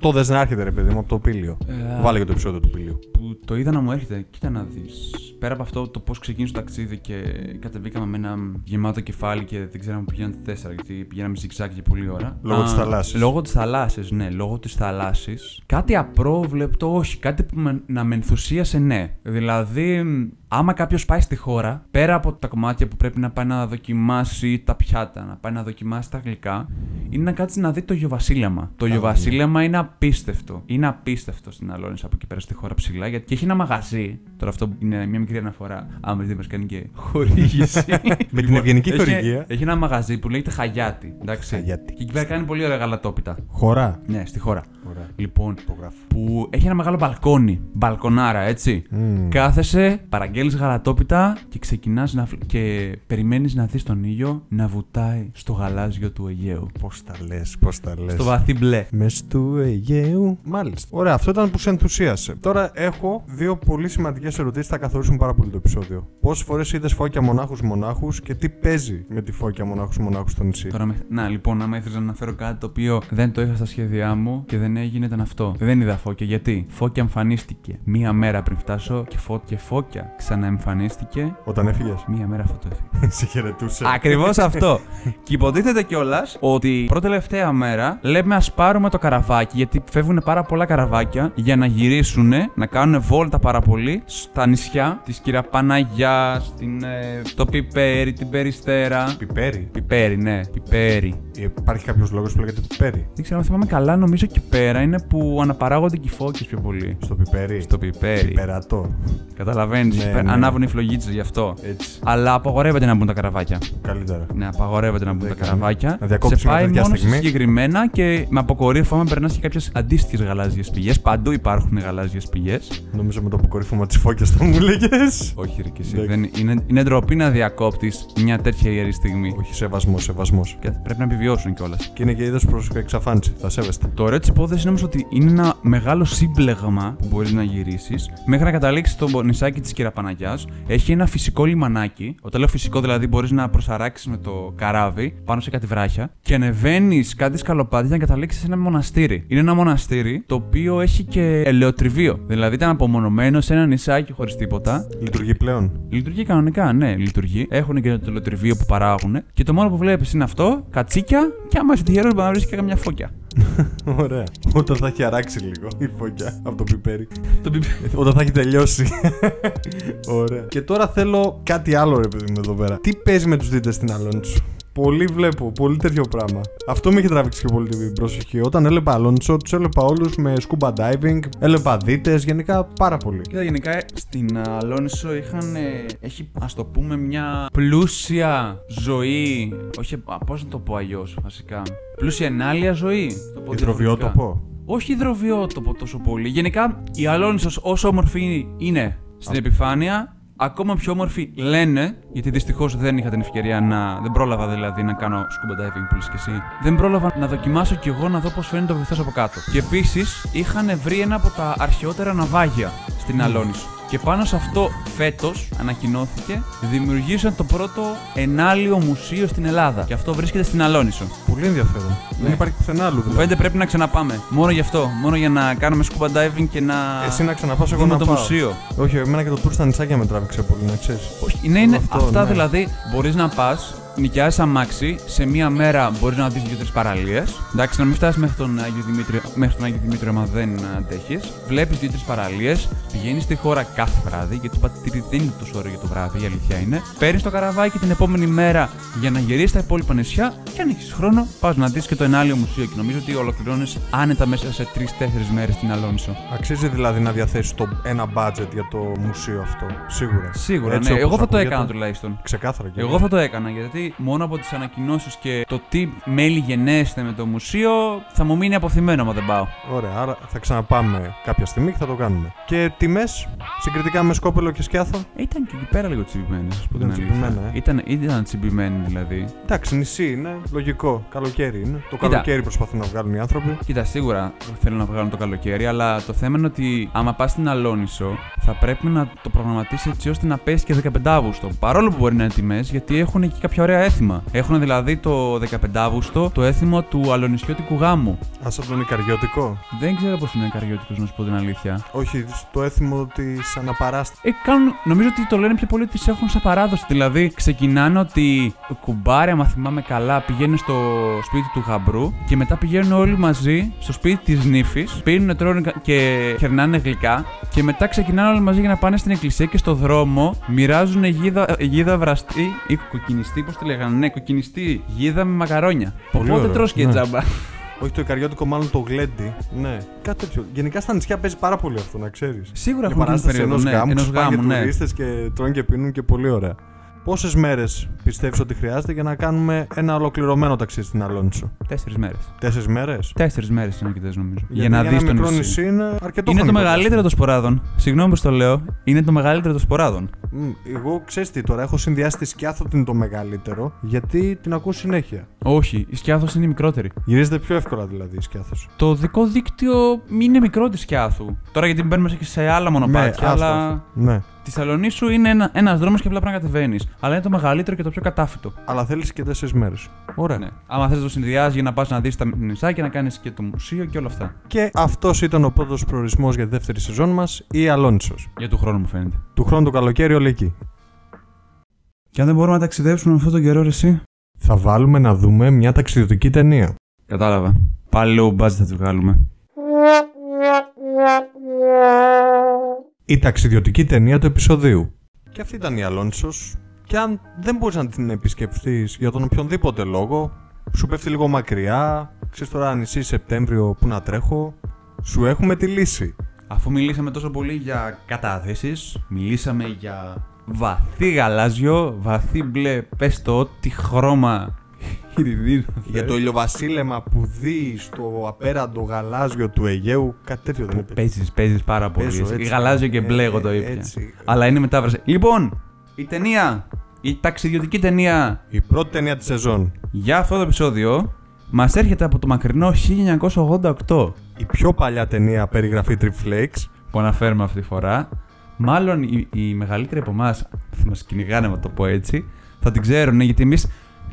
το δες να έρχεται ρε παιδί μου από το πήλιο. Ε, Βάλε και το επεισόδιο του πήλιου. που το είδα να μου έρχεται. Κοίτα να δεις. Πέρα από αυτό, το πώς ξεκίνησε το ταξίδι και κατεβήκαμε με ένα γεμάτο κεφάλι και δεν ξέραμε που πηγαίναμε τα τέσσερα, γιατί πηγαίναμε ζυγζάκι για πολλή ώρα. Λόγω της θαλάσσης. Λόγω της θαλάσσης, ναι, λόγω της θαλάσσης. Κάτι απρόβλεπτο, όχι. Κάτι που με- να με ενθουσίασε, ναι. Δηλαδή, μ, άμα κάποιος πάει στη χώρα, πέρα από τα κομμάτια που πρέπει να πάει να δοκιμάσει τα πιάτα, να πάει να δοκιμάσει τα γλυκά, είναι να κάτσει να δει το γεωβασίλεμα. Το Α, γεωβασίλεμα είναι απίστευτο. Είναι απίστευτο στην Αλόνισο από εκεί πέρα στη χώρα ψηλά. Γιατί και έχει ένα μαγαζί. Τώρα αυτό είναι μια μικρή αναφορά. Άμα δεν μας κάνει και χορήγηση. [LAUGHS] Με την ευγενική Λοιπόν, έχει, χορηγία. Έχει ένα μαγαζί που λέγεται Χαγιάτι. Εντάξει. Χαγιάτι. Και εκεί πέρα κάνει πολύ ωραία γαλατόπιτα. Χωρά. Ναι, στη χώρα. Ωραία. Λοιπόν, Υπογράφω. που έχει ένα μεγάλο μπαλκόνι. Μπαλκονάρα, έτσι. Μμμ. Κάθεσαι, παραγγέλνεις γαλατόπιτα και ξεκινάς να... φλ- και περιμένεις να δεις τον ήλιο να βουτάει στο γαλάζιο του Αιγαίου. Πώς τα λες, πώς τα λες. Στο βαθύ μπλε. Μες του Αιγαίου. Μάλιστα. Ωραία, αυτό ήταν που σε ενθουσίασε. Τώρα έχω δύο πολύ σημαντικές ερωτήσεις που θα καθορίσουν πάρα πολύ το επεισόδιο. Πόσες φορές είδες φώκια μονάχους μονάχους και τι παίζει με τη φώκια μονάχους μονάχους στο νησί; Τώρα, με... Να, λοιπόν, άμα ήθελα να αναφέρω κάτι το οποίο δεν το είχα στα σχέδιά μου και δεν έγινε, ήταν αυτό. Δεν είδα φώκια. Γιατί; Φώκια εμφανίστηκε μία μέρα πριν φτάσω και, φω... και φώκια ξαναεμφανίστηκε Όταν έφυγες. μία μέρα αυτό το έφυγε. [LAUGHS] σε χαιρετούσε. Ακριβώς αυτό. και υποτίθεται κιόλας ότι πρώτη τελευταία μέρα λέμε ας πάρουμε το καραβάκι, γιατί φεύγουν πάρα πολλά καραβάκια για να γυρίσουν, να κάνουν βόλτα πάρα πολύ στα νησιά της Κυραπαναγιά, στην, ε, το Πιπέρι, την Περιστέρα. Πιπέρι; Πιπέρι, ναι, Πιπέρι. Ε, Υπάρχει κάποιος λόγος που λέγεται πιπέρι; Δεν ξέρω αν θυμάμαι καλά, νομίζω εκεί πέρα είναι που αναπαράγονται και οι φώκες πιο πολύ. Στο πιπέρι; Στο Πιπέρι. Πιπερατό. Καταλαβαίνεις, Ναι, ναι. ανάβουν οι φλογίτσε γι' αυτό. Έτσι. Αλλά απαγορεύεται να μπουν τα καραβάκια. Καλύτερα. Ναι, απαγορεύεται να μπουν Δεν τα κάνει. καραβάκια. Να διακόψεις σε πάει μια τέτοια μόνος σε στιγμή. συγκεκριμένα και με αποκορύφωμα περνάς και κάποιες αντίστοιχες γαλάζιες πηγές. Παντού υπάρχουν γαλάζιες πηγές. Νομίζω με το αποκορύφωμα της φώκιας το μου λέγες. Όχι, ρε, και εσύ. Εντάξει. Δεν, είναι, είναι ντροπή να διακόπτεις μια τέτοια ιερή στιγμή. Όχι, σεβασμός, σεβασμός. Και πρέπει να επιβιώσουν κιόλας. Και είναι και είδος προς εξαφάνιση. Θα σέβεστε. Το ωραίο τη υπόθεση είναι όμως ότι είναι ένα μεγάλο σύμπλεγμα που μπορεί να γυρίσεις μέχρι να καταλήξεις στο νησάκι της Κυραπαναγιά. Έχει ένα φυσικό λιμανάκι. Όταν λέω φυσικό, δηλαδή μπορείς να προσαράξεις με το καράβι πάνω σε κάτι βράχια και ανεβαίνεις κάτι σκαλοπάτια για να καταλήξεις σε ένα μοναστήρι. Είναι ένα μοναστήρι το οποίο έχει και ελαιοτριβείο. Δηλαδή ήταν απομονωμένο σε ένα νησάκι χωρίς τίποτα. Λειτουργεί πλέον. Λειτουργεί κανονικά, ναι, λειτουργεί. Έχουν και το ελαιοτριβείο που παράγουν. Και το μόνο που βλέπεις είναι αυτό, κατσίκια και άμα είσαι τυχερός μπορεί να βρεις και καμιά φώκια. Ωραία. Όταν θα έχει αράξει λίγο η φωκιά από το πιπέρι. Το πιπ- Όταν θα έχει τελειώσει. Ωραία. Και τώρα θέλω κάτι άλλο, ρε παιδί μου, εδώ πέρα. Τι παίζει με τους δίτε στην Αλόνσο. Πολύ βλέπω, πολύ τέτοιο πράγμα. Αυτό με έχει τραβήξει και πολύ την προσοχή. Όταν έλεπα Αλόνσο, τους έλεπα όλους με scuba diving, έλεπα δίτες, γενικά πάρα πολύ. Κοίτα, γενικά ε, στην α, Αλόνισο είχαν, ε, έχει ας το πούμε μια πλούσια ζωή, όχι α, πώς να το πω αλλιώς βασικά, πλούσια ενάλια ζωή. Το πω διαφορετικά. Υδροβιότοπο. Όχι υδροβιότοπο τόσο πολύ. Γενικά η Αλόνισος όσο όμορφη είναι στην επιφάνεια, ακόμα πιο όμορφη λένε, γιατί δυστυχώς δεν είχα την ευκαιρία να. Δεν πρόλαβα δηλαδή να κάνω scuba diving που λες και εσύ. Δεν πρόλαβα να δοκιμάσω κι εγώ να δω πώς φαίνεται ο βυθός από κάτω. Και επίσης είχαν βρει ένα από τα αρχαιότερα ναυάγια στην Αλόνισο. Και πάνω σε αυτό φέτος ανακοινώθηκε δημιουργήσαν το πρώτο ενάλιο μουσείο στην Ελλάδα. Και αυτό βρίσκεται στην Αλόνισο. Πολύ ενδιαφέρον. Δεν υπάρχει πουθενά άλλου δηλαδή. Φαίνεται πρέπει να ξαναπάμε. Μόνο γι' αυτό. Μόνο για να κάνουμε scuba diving και να. Εσύ να ξαναπάς, εγώ δούμε να το πάω. μουσείο. Όχι, εμένα και το tour στα νησάκια με τράβηξε πολύ, να ξέρεις. Όχι, ναι, είναι αυτό, αυτά ναι. δηλαδή. Μπορείς να πας νοικιάζει αμάξι, σε μία μέρα μπορεί να δεις δύο-τρεις παραλίες. Εντάξει, να μην φτάσεις μέχρι τον Άγιο Δημήτριο, μέχρι τον Άγιο Δημήτριο, άμα δεν αντέχεις. Βλέπεις δύο-τρεις παραλίες, πηγαίνεις στη χώρα κάθε βράδυ, γιατί το πατήρι δεν είναι τόσο ωραίο για το βράδυ, η αλήθεια είναι. Παίρνεις το καραβάκι την επόμενη μέρα για να γυρίσεις στα υπόλοιπα νησιά και αν έχεις χρόνο, πας να δεις και το ενάλιο μουσείο. Και νομίζω ότι ολοκληρώνεις άνετα μέσα σε 3-4 μέρες την Αλόνισο. Αξίζει δηλαδή να διαθέσεις το ένα budget για το μουσείο αυτό. Σίγουρα. Σίγουρα, Έτσι ναι. όπως Εγώ θα το ακούγεται. έκανα τουλάχιστον. Ξεκάθαρα και Εγώ θα το έκανα γιατί μόνο από τις ανακοινώσεις και το τι μέλη γενέστε με το μουσείο θα μου μείνει αποθυμένο άμα δεν πάω. Ωραία, άρα θα ξαναπάμε κάποια στιγμή και θα το κάνουμε. Και τιμές συγκριτικά με σκόπελο και σκιάθο; Ε, Ήταν και εκεί πέρα λίγο τσιμπημένοι, ας πω την Ήταν αλήθεια. τσιμπημένα, ε. Ήταν, ήταν τσιμπημένοι δηλαδή. Εντάξει, νησί είναι, λογικό. Καλοκαίρι είναι. Το Κοίτα. καλοκαίρι προσπαθούν να βγάλουν οι άνθρωποι. Κοίτα, σίγουρα θέλουν να βγάλουν το καλοκαίρι, αλλά το θέμα είναι ότι άμα πας στην Αλόνισο, θα πρέπει να το προγραμματίσεις έτσι ώστε να πέσεις και 15 Αύγουστο. Παρόλο που μπορεί να είναι τιμές, γιατί έχουν εκεί κάποια ωραία έθιμα. Έχουν δηλαδή το 15 Αύγουστο το έθιμο του αλονισιώτικου γάμου. Α τον Ικαριώτικο; Δεν ξέρω πώς είναι καριώτικο, να σου πω την αλήθεια. Όχι, το έθιμο τη αναπαράσταση. Ε, κάνουν, νομίζω ότι το λένε πιο πολύ ότι τι έχουν σαν παράδοση. Δηλαδή, ξεκινάνε ότι ο κουμπάρι, άμα θυμάμαι καλά, πηγαίνει στο σπίτι του γαμπρού και μετά πηγαίνουν όλοι μαζί στο σπίτι της νύφης, πίνουν, τρώνε κα- και χερνάνε γλυκά και μετά ξεκινάνε όλοι μαζί για να πάνε στην εκκλησία και στο δρόμο μοιράζουν γίδα, γίδα βραστή ή κοκκινιστή, πώς τη λέγανε, ναι, κοκκινιστή γίδα με μακαρόνια. Πολύ Οπότε ωραίο, τρως και ναι. τζάμπα. [LAUGHS] Όχι το Ικαριώτικο, μάλλον το γλέντι. Ναι, κάτι τέτοιο. Γενικά στα νησιά παίζει πάρα πολύ αυτό, να ξέρεις. Σίγουρα Η έχουν την παράσταση περίοδο, ενός ναι, γάμου, ενός τους πάνε γάμου, ναι. τουρίστες και τρώνε και πίνουν και πολύ ωραία. Πόσες μέρες πιστεύεις ότι χρειάζεται για να κάνουμε ένα ολοκληρωμένο ταξίδι στην Αλόνισο. Τέσσερις μέρες. Τέσσερις μέρες; Τέσσερις μέρες είναι αρκετέ νομίζω. Για, να ένα δεις το μικρό νησί. νησί είναι αρκετό Είναι το χρονικό μεγαλύτερο των σποράδων. Συγγνώμη που το λέω. Είναι το μεγαλύτερο των σποράδων. Μμ, Εγώ ξέρεις τι τώρα, έχω συνδυάσει τη σκιάθο την το μεγαλύτερο, γιατί την ακούω συνέχεια. Όχι, η σκιάθος είναι η μικρότερη. Γυρίζεται πιο εύκολα δηλαδή η σκιάθος. Το δικό δίκτυο είναι μικρό της σκιάθου. Τώρα γιατί μπαίνουμε και σε άλλα μονοπάτια, αλλά. Ναι. Τη Σαλονίσου είναι ένα ένας δρόμος και απλά πρέπει να κατεβαίνεις. Αλλά είναι το μεγαλύτερο και το πιο κατάφυτο. Αλλά θέλεις και τέσσερις μέρες. Ωραία. Ναι. Άμα θες να το συνδυάζεις για να πας να δεις τα νησάκια, να κάνεις και το μουσείο και όλα αυτά. Και αυτός ήταν ο πρώτος προορισμός για τη δεύτερη σεζόν μας, η Αλόνισος. Για του χρόνου μου φαίνεται. Του χρόνου το καλοκαίρι όλοι εκεί. Και αν δεν μπορούμε να ταξιδέψουμε αυτόν τον καιρό, ρε, εσύ; Θα βάλουμε να δούμε μια ταξιδιωτική ταινία. Κατάλαβα. Πάλι low budget θα τη βγάλουμε. [LAUGHS] [LAUGHS] [LAUGHS] Η ταξιδιωτική ταινία του επεισοδίου. Και αυτή ήταν η Αλόνισος. Και αν δεν μπορείς να την επισκεφθείς για τον οποιονδήποτε λόγο, σου πέφτει λίγο μακριά, ξέρεις τώρα νησί Σεπτέμβριο που να τρέχω, σου έχουμε τη λύση. Αφού μιλήσαμε τόσο πολύ για κατάθεσεις, μιλήσαμε για βαθύ γαλάζιο, βαθύ μπλε, πες το ό,τι χρώμα ειρηνίδιο Για το ηλιοβασίλεμα που δεις στο απέραντο γαλάζιο του Αιγαίου, κάτι τέτοιο δεν είναι. Παίζεις, παίζεις πάρα πολύ. Παίζω εσύ. έτσι. Γαλάζιο και μπλε Ε, εγώ το ε, ήπια. έτσι. Αλλά είναι μετάφραση. Λοιπόν, η ταινία, η ταξιδιωτική ταινία Η πρώτη ταινία της σεζόν. για αυτό το επεισόδιο μας έρχεται από το μακρινό 1988 Η πιο παλιά ταινία περιγραφή Trip Flakes. που αναφέρουμε αυτή τη φορά. Μάλλον οι, οι μεγαλύτεροι από εμάς θα μας κυνηγάνε, να το πω έτσι, θα την ξέρουν γιατί εμείς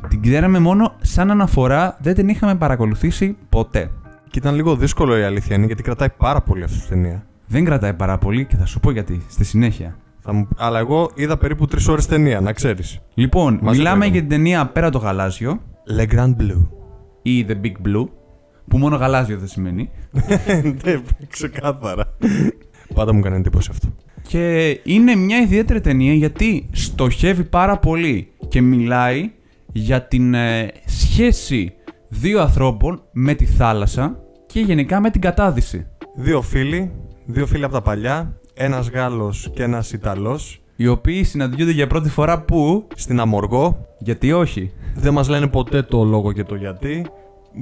την ξέραμε μόνο σαν αναφορά, δεν την είχαμε παρακολουθήσει ποτέ. Και ήταν λίγο δύσκολο η αλήθεια είναι γιατί κρατάει πάρα πολύ αυτή η ταινία. Δεν κρατάει πάρα πολύ και θα σου πω γιατί στη συνέχεια. Θα μου... Αλλά εγώ είδα περίπου τρεις ώρες ταινία, να ξέρεις. Λοιπόν, Μαζί μιλάμε το για την ταινία Πέρα το γαλάζιο Le Grand Blue. ή The Big Blue, που μόνο γαλάζιο δεν σημαίνει. [LAUGHS] Ναι, ξεκάθαρα. Πάντα μου έκανε εντύπωση αυτό. Και είναι μια ιδιαίτερη ταινία γιατί στοχεύει πάρα πολύ και μιλάει για την ε, σχέση δύο ανθρώπων με τη θάλασσα και γενικά με την κατάδυση. Δύο φίλοι, δύο φίλοι από τα παλιά, ένας Γάλλος και ένας Ιταλός, Οι οποίοι συναντιούνται για πρώτη φορά που; στην Αμοργό. Γιατί όχι; Δεν μας λένε ποτέ το λόγο και το γιατί.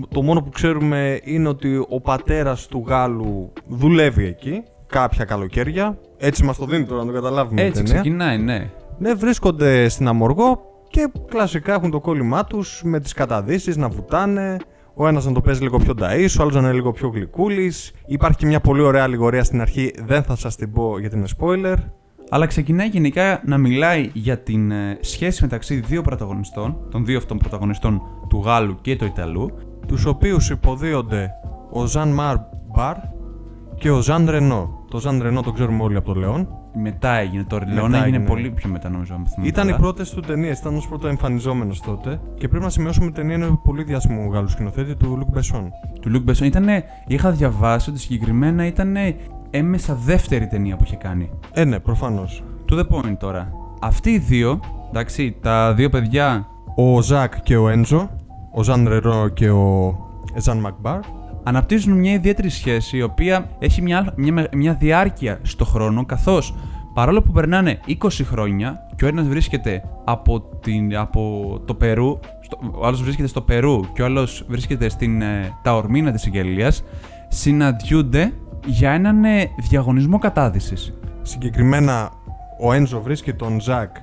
Το μόνο που ξέρουμε είναι ότι ο πατέρας του Γάλλου δουλεύει εκεί κάποια καλοκαίρια. Έτσι μας το δίνει τώρα να το καταλάβουμε. η Έτσι ταινία. ξεκινάει, ναι. Ναι, βρίσκονται στην Αμοργό και κλασικά έχουν το κόλλημά τους με τις καταδύσεις να βουτάνε. Ο ένας να το παίζει λίγο πιο νταΐς, ο άλλος να είναι λίγο πιο γλυκούλης. Υπάρχει και μια πολύ ωραία αλληγορία στην αρχή, δεν θα σας την πω γιατί είναι spoiler. Αλλά ξεκινάει γενικά να μιλάει για την ε, σχέση μεταξύ δύο πρωταγωνιστών, των δύο αυτών πρωταγωνιστών του Γάλλου και του Ιταλού, τους οποίους υποδίονται ο Ζαν Μαρ Μπαρ και ο Ζαν Ρενό. Το Ζαν Ρενό το ξέρουμε όλοι από το Λεόν. Μετά έγινε το Λεόν, Μετά έγινε έγινε. πολύ πιο μετά νομίζω. αν θυμάμαι Ήταν οι καλά. πρώτες του ταινίες, ήταν ως πρώτο εμφανιζόμενος τότε. Και πρέπει να σημειώσουμε ότι η ταινία είναι πολύ διάσημο Γάλλου σκηνοθέτη του Λουκ Μπεσόν. Του Λουκ Μπεσόν ήταν. Είχα διαβάσει ότι συγκεκριμένα ήταν έμεσα δεύτερη ταινία που είχε κάνει. Ε, ναι, προφανώς. To the point τώρα. Αυτοί οι δύο, εντάξει, τα δύο παιδιά Ο Ζακ και ο Έντζο, ο Ζαν Ρενό και ο Ζαν Μαρκ Μπαρ. Αναπτύσσουν μια ιδιαίτερη σχέση η οποία έχει μια, μια, μια διάρκεια στο χρόνο καθώς παρόλο που περνάνε 20 χρόνια και ο ένας βρίσκεται από, την, από το Περού, στο, ο άλλος βρίσκεται στο Περού και ο άλλος βρίσκεται στην ε, Ταορμίνα της Σικελίας συναντιούνται για έναν ε, διαγωνισμό κατάδυσης. Συγκεκριμένα, ο Έντζο βρίσκει τον Ζακ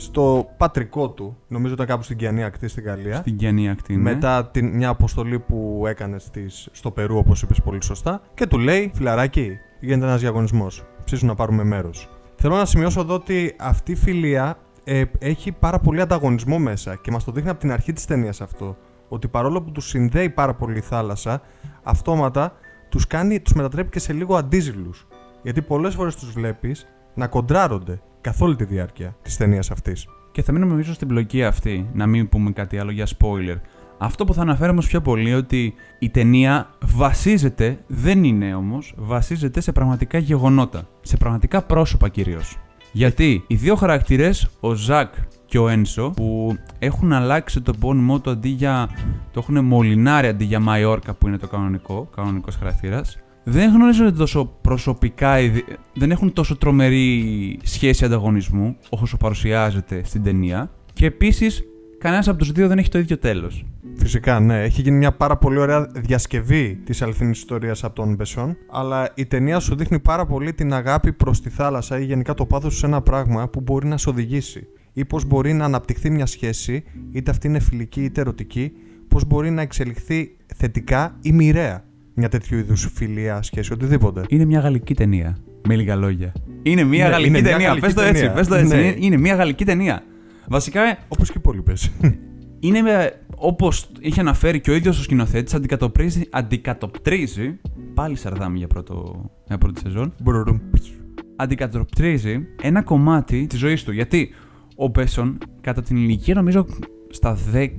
στο πατρικό του, νομίζω ήταν κάπου στην Κιανή Ακτή στην Γαλλία. Στην Κιανή Ακτή. ναι. Μετά την, μια αποστολή που έκανες στις, στο Περού, όπως είπες πολύ σωστά, και του λέει: Φιλαράκι, γίνεται ένας διαγωνισμός. Ψήσου να πάρουμε μέρος. Θέλω να σημειώσω εδώ ότι αυτή η φιλία ε, έχει πάρα πολύ ανταγωνισμό μέσα και μας το δείχνει από την αρχή της ταινίας αυτό. Ότι παρόλο που τους συνδέει πάρα πολύ η θάλασσα, αυτόματα τους κάνει, τους μετατρέπει και σε λίγο αντίζηλους. Γιατί πολλές φορές τους βλέπεις να κοντράρονται καθ' όλη τη διάρκεια της ταινίας αυτής. Και θα μείνουμε νομίζω στην πλοκή αυτή, να μην πούμε κάτι άλλο για spoiler. Αυτό που θα αναφέρω όμως πιο πολύ ότι η ταινία βασίζεται, δεν είναι όμως, βασίζεται σε πραγματικά γεγονότα. Σε πραγματικά πρόσωπα κυρίως. Γιατί οι δύο χαρακτήρες, ο Ζακ και ο Ένσο, που έχουν αλλάξει το επώνυμό του αντί για. το έχουν μολυνάρει αντί για Μαϊόρκα που είναι το κανονικό, κανονικός χαρακτήρας, δεν γνωρίζονται τόσο προσωπικά, ιδι- δεν έχουν τόσο τρομερή σχέση ανταγωνισμού όσο παρουσιάζεται στην ταινία. Και επίσης, κανένας από τους δύο δεν έχει το ίδιο τέλος. Φυσικά, ναι. Έχει γίνει μια πάρα πολύ ωραία διασκευή της αληθινής ιστορίας από τον Μπεσόν. Αλλά η ταινία σου δείχνει πάρα πολύ την αγάπη προς τη θάλασσα ή γενικά το πάθος σε ένα πράγμα που μπορεί να σε οδηγήσει. Ή πώς μπορεί να αναπτυχθεί μια σχέση, είτε αυτή είναι φιλική είτε ερωτική, πώς μπορεί να εξελιχθεί θετικά ή μοιραία μια τέτοιου είδους φιλία, σχέση, οτιδήποτε. Είναι μια γαλλική ταινία. Με λίγα λόγια. Είναι μια Ναι, γαλλική είναι μια ταινία. γαλλική Πες το έτσι, ταινία. πες το έτσι. Ναι. Είναι, είναι μια γαλλική ταινία. Βασικά Όπως και οι υπόλοιπες. είναι όπως είχε αναφέρει και ο ίδιος ο σκηνοθέτης, αντικατοπτρίζει, αντικατοπτρίζει. Πάλι σαρδάμι για, πρώτο, για πρώτη σεζόν. αντικατοπτρίζει ένα κομμάτι της ζωής του. Γιατί ο Μπέσον, κατά την ηλικία νομίζω στα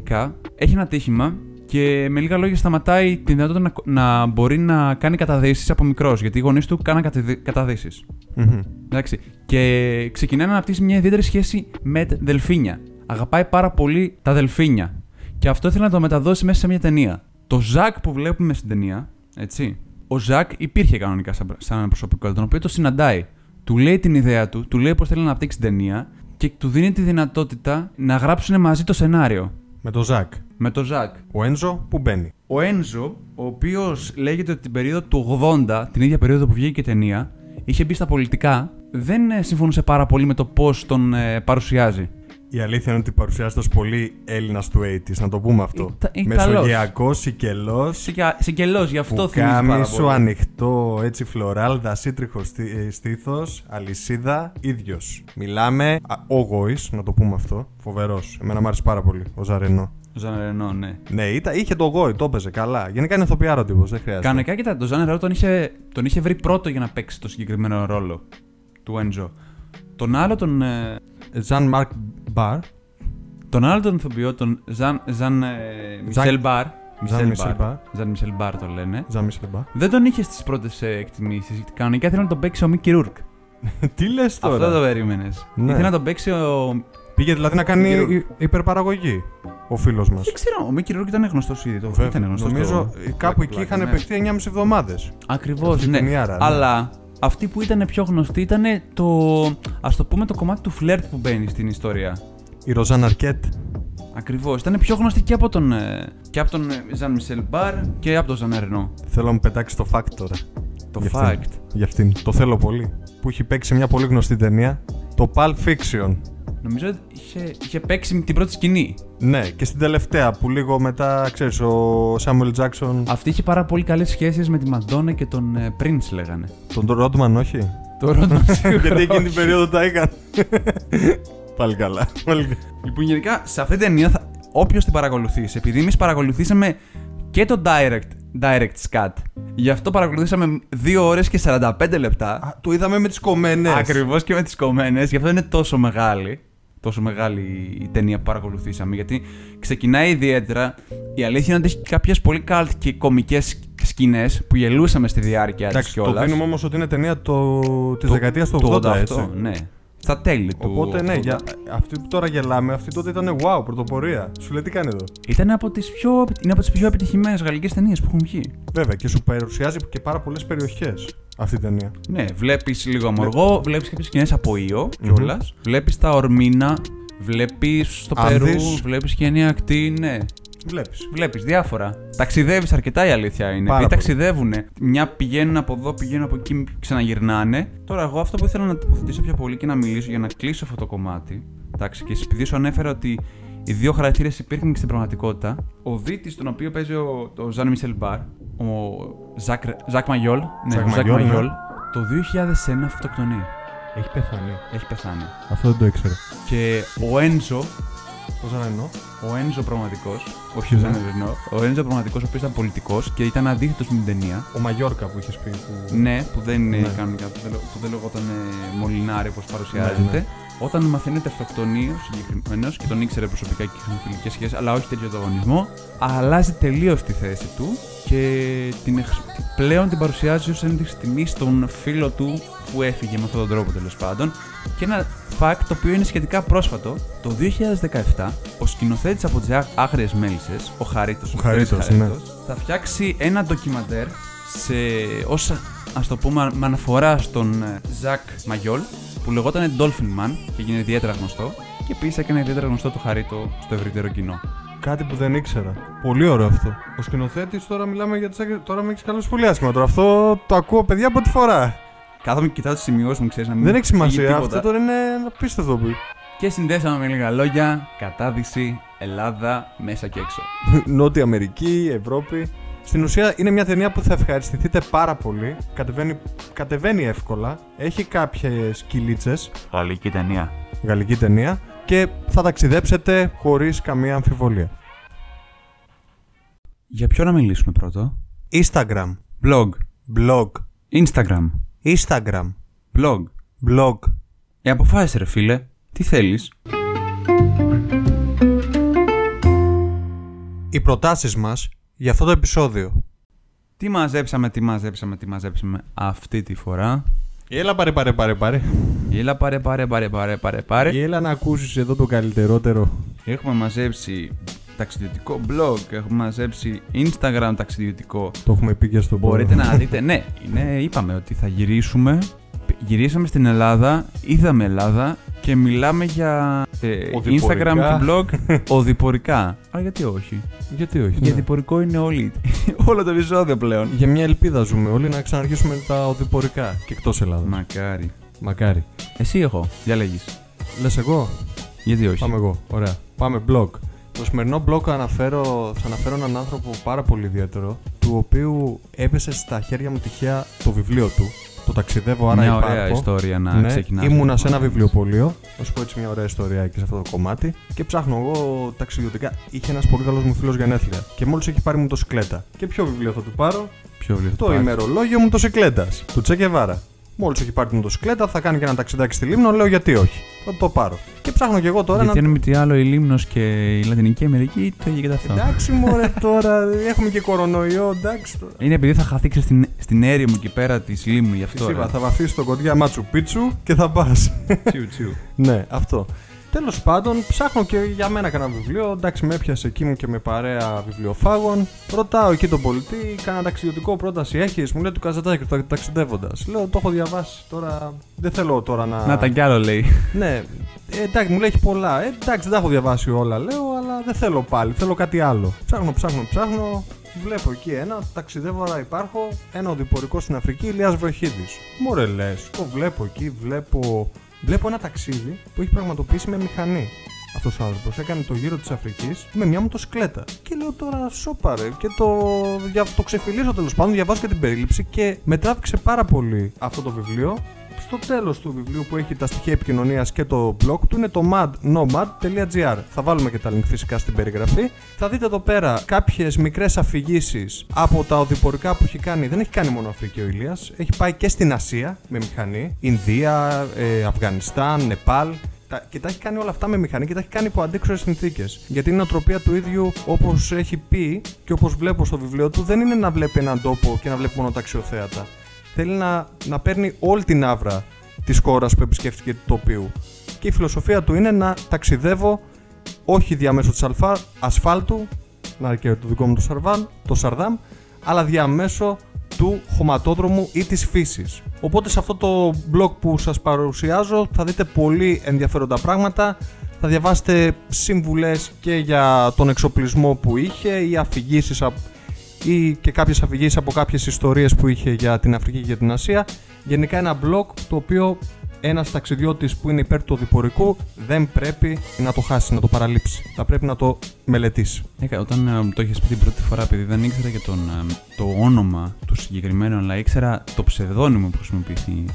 10, έχει ένα τύχημα και με λίγα λόγια σταματάει τη δυνατότητα να, να μπορεί να κάνει καταδύσεις από μικρός. Γιατί οι γονείς του κάναν καταδύσεις. Μμμ. Εντάξει. Και ξεκινάει να αναπτύσσει μια ιδιαίτερη σχέση με τε- δελφίνια. Αγαπάει πάρα πολύ τα δελφίνια. Και αυτό ήθελε να το μεταδώσει μέσα σε μια ταινία. Το Ζακ που βλέπουμε στην ταινία, έτσι. Ο Ζακ υπήρχε κανονικά σαν, σαν ένα προσωπικό, τον οποίο το συναντάει. Του λέει την ιδέα του, του λέει πώς θέλει να αναπτύξει την ταινία και του δίνει τη δυνατότητα να γράψουν μαζί το σενάριο. Με το Ζακ. Με το Ζακ. Ο Ένζο που μπαίνει. Ο Ένζο, ο οποίος λέγεται ότι την περίοδο του 80, την ίδια περίοδο που βγήκε η ταινία, είχε μπει στα πολιτικά, δεν ε, συμφωνούσε πάρα πολύ με το πώς τον ε, παρουσιάζει. Η αλήθεια είναι ότι παρουσιάζεται ως πολύ Έλληνας του 80s, να το πούμε αυτό. Ήταν- ήταν Μεσογειακός, σικελός. Σικελός, γι' αυτό Που θυμίζει πάρα κάμισο, πολύ. ανοιχτό, έτσι φλωράλ, δασίτριχο στήθος, αλυσίδα, ίδιος. Μιλάμε. Ο Γόη, να το πούμε αυτό. Φοβερός. Εμένα μου άρεσε πάρα πολύ ο Ζαρενό. Ο Ζαν Ρενό, ναι. Ναι, ήταν, είχε το Γόη, το έπαιζε καλά. Γενικά είναι ηθοποιάρο τύπος, δεν χρειάζεται. Κανονικά, κοίτα, τον Ζαν Ρενό τον είχε, τον είχε βρει πρώτο για να παίξει το συγκεκριμένο ρόλο του Ένζο. Τον άλλο τον. Ε, Ζαν Μαρκ Μπαρ. τον άλλο τον ηθοποιό, τον Ζαν, Ζαν ε, Μισελ Μπαρ. Ζαν Μισελ Μπαρ. Ζαν Μισελ Μπαρ το λένε. Ζαν Μισελ Μπαρ. Δεν τον είχε στις πρώτες εκτιμήσεις. Κανονικά ήθελε να τον παίξει ο Μίκη Ρούρκ. [LAUGHS] Τι λες τώρα; Αυτό το περίμενες. Ναι. Ήθελε να τον παίξει ο. Πήγε δηλαδή να κάνει Κύριο- υ- υπερπαραγωγή ο φίλος μας. Δεν ξέρω, ο Μίκη Ρούρκ ήταν γνωστός ήδη. Το ήταν γνωστός. Νομίζω κάπου εκεί είχαν παιχτεί 9,5 εβδομάδες. Ακριβώς, Αυτή η ναι. ταινιάρα, ναι. Αλλά αυτή που ήταν πιο γνωστή ήταν το. ας το πούμε το κομμάτι του φλερτ που μπαίνει στην ιστορία. Η Ροζάν Αρκέτ. Ακριβώς. Ήταν πιο γνωστή και από τον, ε, και από τον Ζαν Μισελ Μπαρ και από τον Ζαν Ερνό. Θέλω να μου πετάξεις το fact τώρα. Το Για fact. αυτήν. Για αυτήν. Το θέλω πολύ. Που έχει παίξει σε μια πολύ γνωστή ταινία. Το Pulp Fiction. Νομίζω ότι είχε, είχε παίξει την πρώτη σκηνή. Ναι, και στην τελευταία που λίγο μετά, ξέρεις, ο Samuel Jackson, Αυτή είχε πάρα πολύ καλές σχέσεις με τη Μαντόνα και τον ε, Prince, λέγανε. τον Rodman, όχι. Το Ρόντμαν [LAUGHS] Γιατί εκείνη την περίοδο τα έκανε. Πάλι καλά. Πάλι καλά. Λοιπόν, γενικά σε αυτή την ταινία, θα... όποιος την παρακολουθήσει, επειδή εμείς παρακολουθήσαμε και το direct direct scat. Γι' αυτό παρακολουθήσαμε 2 ώρες και 45 λεπτά. Α, το είδαμε με τις κομμένες. Ακριβώς και με τις κομμένες. Γι' αυτό είναι τόσο μεγάλη. Τόσο μεγάλη η ταινία που παρακολουθήσαμε. Γιατί ξεκινάει ιδιαίτερα. Η αλήθεια είναι ότι έχει κάποιες πολύ καλτ και κομικές σκηνές που γελούσαμε στη διάρκεια της Εντάξει, το κιόλας. δίνουμε όμως ότι είναι ταινία το... της δεκαετίας του 80, έτσι. ναι. Στα τέλη του. Οπότε ναι, 80. για... αυτή που τώρα γελάμε, αυτή τότε ήταν wow, πρωτοπορία. Σου λέει τι κάνει εδώ; Ήταν από τις πιο, είναι από τις πιο επιτυχημένες γαλλικές ταινίες που έχουν βγει. Βέβαια και σου παρουσιάζει και πάρα πολλές περιοχές αυτή η ταινία. Ναι, βλέπεις λίγο αμοργό, βλέπεις κάποιε σκηνές από Ιω κιόλας. Βλέπεις τα Ορμίνα, βλέπεις στο Περού, Άνδης. βλέπεις γενή ακτή, ναι. Βλέπεις. Βλέπεις διάφορα. Ταξιδεύεις αρκετά η αλήθεια είναι. Πάρα Επειδή πολύ. ταξιδεύουν. Μια πηγαίνουν από εδώ, πηγαίνουν από εκεί, ξαναγυρνάνε. Τώρα, εγώ αυτό που ήθελα να τοποθετήσω πιο πολύ και να μιλήσω για να κλείσω αυτό το κομμάτι. Εντάξει, και επειδή σου ανέφερα ότι οι δύο χαρακτήρες υπήρχαν και στην πραγματικότητα. Ο δίτης, τον οποίο παίζει ο, ο Ζαν Μισελ Μπαρ, ο Ζακ, Ζακ Μαγιόλ, ναι, Ζακ ο Ζακ Μαγιόλ, ναι. Μαγιόλ, το 2001 αυτοκτονεί. Έχει πεθάνει. Έχει πεθάνει. Αυτό δεν το ήξερα. Και ο Έντζο, Πώς να εννοώ; ο Έντζο πραγματικός, όχι ο Ναι. Ζαν Ρενό, ο Έντζο πραγματικός, ο οποίος ήταν πολιτικός και ήταν αντίθετος με την ταινία. Ο Μαγιόρκα που είχες πει. Που... Ναι, που δεν είναι Ναι. κανονικά, που δεν, που δεν λεγόταν ε, Μολυνάρη όπως παρουσιάζεται. Ναι, ναι. Όταν μαθαίνει ότι αυτοκτονεί ο συγκεκριμένος και τον ήξερε προσωπικά και είχαν φιλικές σχέσεις, αλλά όχι τέτοιο ανταγωνισμό, αλλάζει τελείως τη θέση του και την, εξ- πλέον την παρουσιάζει ως ένδειξη τιμής στον φίλο του που έφυγε με αυτόν τον τρόπο τέλος πάντων. Και ένα fact το οποίο είναι σχετικά πρόσφατο, το 2017 ο σκηνοθέτης από τις Άγριες Μέλισσες, ο Χαρίτος, Ο Χαρίτος, ναι. θα φτιάξει ένα ντοκιμαντέρ σε, ως ας το πούμε με αναφορά στον ε, Ζακ Μαγιόλ που λεγόταν Dolphin Man και έγινε ιδιαίτερα γνωστό και επίσης έκανε ιδιαίτερα γνωστό το χαρίτο στο ευρύτερο κοινό. Κάτι που δεν ήξερα. Πολύ ωραίο αυτό. Ο σκηνοθέτης τώρα μιλάμε για τι Τώρα με έχεις καλώσει πολύ άσχημα. Τώρα αυτό το ακούω παιδιά από τη φορά. Κάθομαι και κοιτάω τις σημειώσεις μου, ξέρεις να μην δεν έχει φύγει σημασία. τίποτα. Αυτό τώρα είναι απίστευτο. που- Και συνδέσαμε με λίγα λόγια κατάδυση Ελλάδα μέσα και έξω. [LAUGHS] Νότια Αμερική, Ευρώπη. Στην ουσία είναι μια ταινία που θα ευχαριστηθείτε πάρα πολύ. Κατεβαίνει, κατεβαίνει εύκολα. Έχει κάποιες κυλίτσες. Γαλλική ταινία. Γαλλική ταινία. Και θα ταξιδέψετε χωρίς καμία αμφιβολία. Για ποιο να μιλήσουμε πρώτο; Instagram. Blog. Blog. Instagram. Instagram. Blog. Blog. Ε, αποφάσισε ρε φίλε. Τι θέλεις; Οι προτάσεις μας για αυτό το επεισόδιο. Τι μαζέψαμε, τι μαζέψαμε, τι μαζέψαμε αυτή τη φορά; Έλα πάρε πάρε πάρε πάρε. Έλα πάρε πάρε πάρε πάρε πάρε πάρε. Έλα να ακούσεις εδώ το καλύτερότερο. Έχουμε μαζέψει ταξιδιωτικό blog, έχουμε μαζέψει Instagram ταξιδιωτικό. Το έχουμε πει και στο Μπορείτε να δείτε, ναι, είναι, είπαμε ότι θα γυρίσουμε. Γυρίσαμε στην Ελλάδα, είδαμε Ελλάδα και μιλάμε για ε, Οδηπορικά. Instagram και blog [LAUGHS] οδηπορικά. Α, γιατί όχι; Γιατί όχι. Γιατί ναι. διπορικό είναι όλοι, [LAUGHS] όλο το επεισόδιο πλέον. Για μια ελπίδα ζούμε όλοι να ξαναρχίσουμε τα οδηπορικά και εκτός Ελλάδας. Μακάρι. Μακάρι. Εσύ έχω, διαλέγεις. Λες εγώ; Γιατί όχι; Πάμε εγώ. Ωραία. Πάμε blog. Το σημερινό blog αναφέρω, θα αναφέρω έναν άνθρωπο πάρα πολύ ιδιαίτερο, του οποίου έπεσε στα χέρια μου τυχαία το βιβλίο του. Το ταξιδεύω, άρα Μια υπάρχω. ωραία ιστορία να ναι, ξεκινάς. Ήμουνα σε ένα βιβλιοπωλείο. Να σου πω έτσι μια ωραία ιστορία και σε αυτό το κομμάτι. Και ψάχνω εγώ ταξιδιωτικά. Είχε ένας πολύ καλός μου φίλος γενέθλια. Και μόλις έχει πάρει μοτοσυκλέτα. Και ποιο βιβλίο θα του πάρω, Ποιο βιβλίο θα Το πάρεις; ημερολόγιο μοτοσυκλέτα του Τσεκεβάρα. Μόλις έχει πάρει τη μοτοσυκλέτα, θα κάνει και ένα ταξιδάκι στη Λίμνο. Λέω γιατί όχι; Θα το πάρω. Και ψάχνω κι εγώ τώρα Γιατί να. αν μη τι άλλο η Λίμνος και η Λατινική Αμερική το είχε και αυτό. Εντάξει, μωρέ τώρα. Έχουμε και κορονοϊό. Εντάξει τώρα. Είναι επειδή θα χαθήξει στην, στην έρημο εκεί πέρα της Λίμνου γι' Τη αυτό. είπα, ρε. θα βαφήσει το κοντιά Μάτσου Πίτσου και θα πας. Τσιου, τσιου. [LAUGHS] ναι, αυτό. Τέλος πάντων, ψάχνω και για μένα κανένα βιβλίο. Εντάξει, με έπιασε εκεί μου και με παρέα βιβλιοφάγων. Ρωτάω εκεί τον πολιτή, κανένα ταξιδιωτικό πρόταση έχεις; Μου λέει του Καζατζάκη, το ταξιδεύοντας. Λέω, το έχω διαβάσει. Τώρα δεν θέλω τώρα να. Να τα κι άλλο λέει. [LAUGHS] Ναι, ε, εντάξει, μου λέει έχει πολλά. Ε, εντάξει, δεν τα έχω διαβάσει όλα, λέω, αλλά δεν θέλω πάλι. Θέλω κάτι άλλο. Ψάχνω, ψάχνω, ψάχνω. Βλέπω εκεί ένα, ταξιδεύω, άρα υπάρχω. Ένα οδηπορικό στην Αφρική, Ηλίας Βροχίδης. Μωρέ λες, το βλέπω εκεί, βλέπω. Βλέπω ένα ταξίδι που έχει πραγματοποιήσει με μηχανή. Αυτός ο άνθρωπος έκανε το γύρο της Αφρικής με μια μοτοσυκλέτα. Και λέω τώρα σόπαρε. Και το, για, το ξεφυλίζω τέλος πάντων, διαβάζω και την περίληψη και με τράβηξε πάρα πολύ αυτό το βιβλίο στο τέλος του βιβλίου που έχει τα στοιχεία επικοινωνίας και το blog του είναι το madnomad.gr. Θα βάλουμε και τα link φυσικά στην περιγραφή. Θα δείτε εδώ πέρα κάποιες μικρές αφηγήσεις από τα οδηπορικά που έχει κάνει. Δεν έχει κάνει μόνο Αφρική ο Ηλίας, έχει πάει και στην Ασία με μηχανή. Ινδία, ε, Αφγανιστάν, Νεπάλ και τα έχει κάνει όλα αυτά με μηχανή και τα έχει κάνει υπό αντίξωες συνθήκες. Γιατί η νοοτροπία του ίδιου, όπως έχει πει και όπως βλέπω στο βιβλίο του, δεν είναι να βλέπει έναν τόπο και να βλέπει μόνο τα αξιοθέατα. Θέλει να, να παίρνει όλη την άβρα της χώρας που επισκέφτηκε του τοπίου. Και η φιλοσοφία του είναι να ταξιδεύω όχι διαμέσου της ασφάλτου, να και το δικό μου το, Σαρβάν, το Σαρδάμ, αλλά διαμέσου του χωματόδρομου ή της φύσης. Οπότε σε αυτό το blog που σας παρουσιάζω θα δείτε πολύ ενδιαφέροντα πράγματα. Θα διαβάσετε σύμβουλες και για τον εξοπλισμό που είχε ή αφηγήσεις ή και κάποιες αφηγήσεις από κάποιες ιστορίες που είχε για την Αφρική και για την Ασία. Γενικά ένα blog το οποίο ένας ταξιδιώτης που είναι υπέρ του οδηπορικού δεν πρέπει να το χάσει, να το παραλείψει. Θα πρέπει να το μελετήσει. Ε, όταν ε, το είχες πει την πρώτη φορά, επειδή δεν ήξερα και τον, ε, το όνομα του συγκεκριμένου, αλλά ήξερα το ψευδόνυμο που χρησιμοποιεί,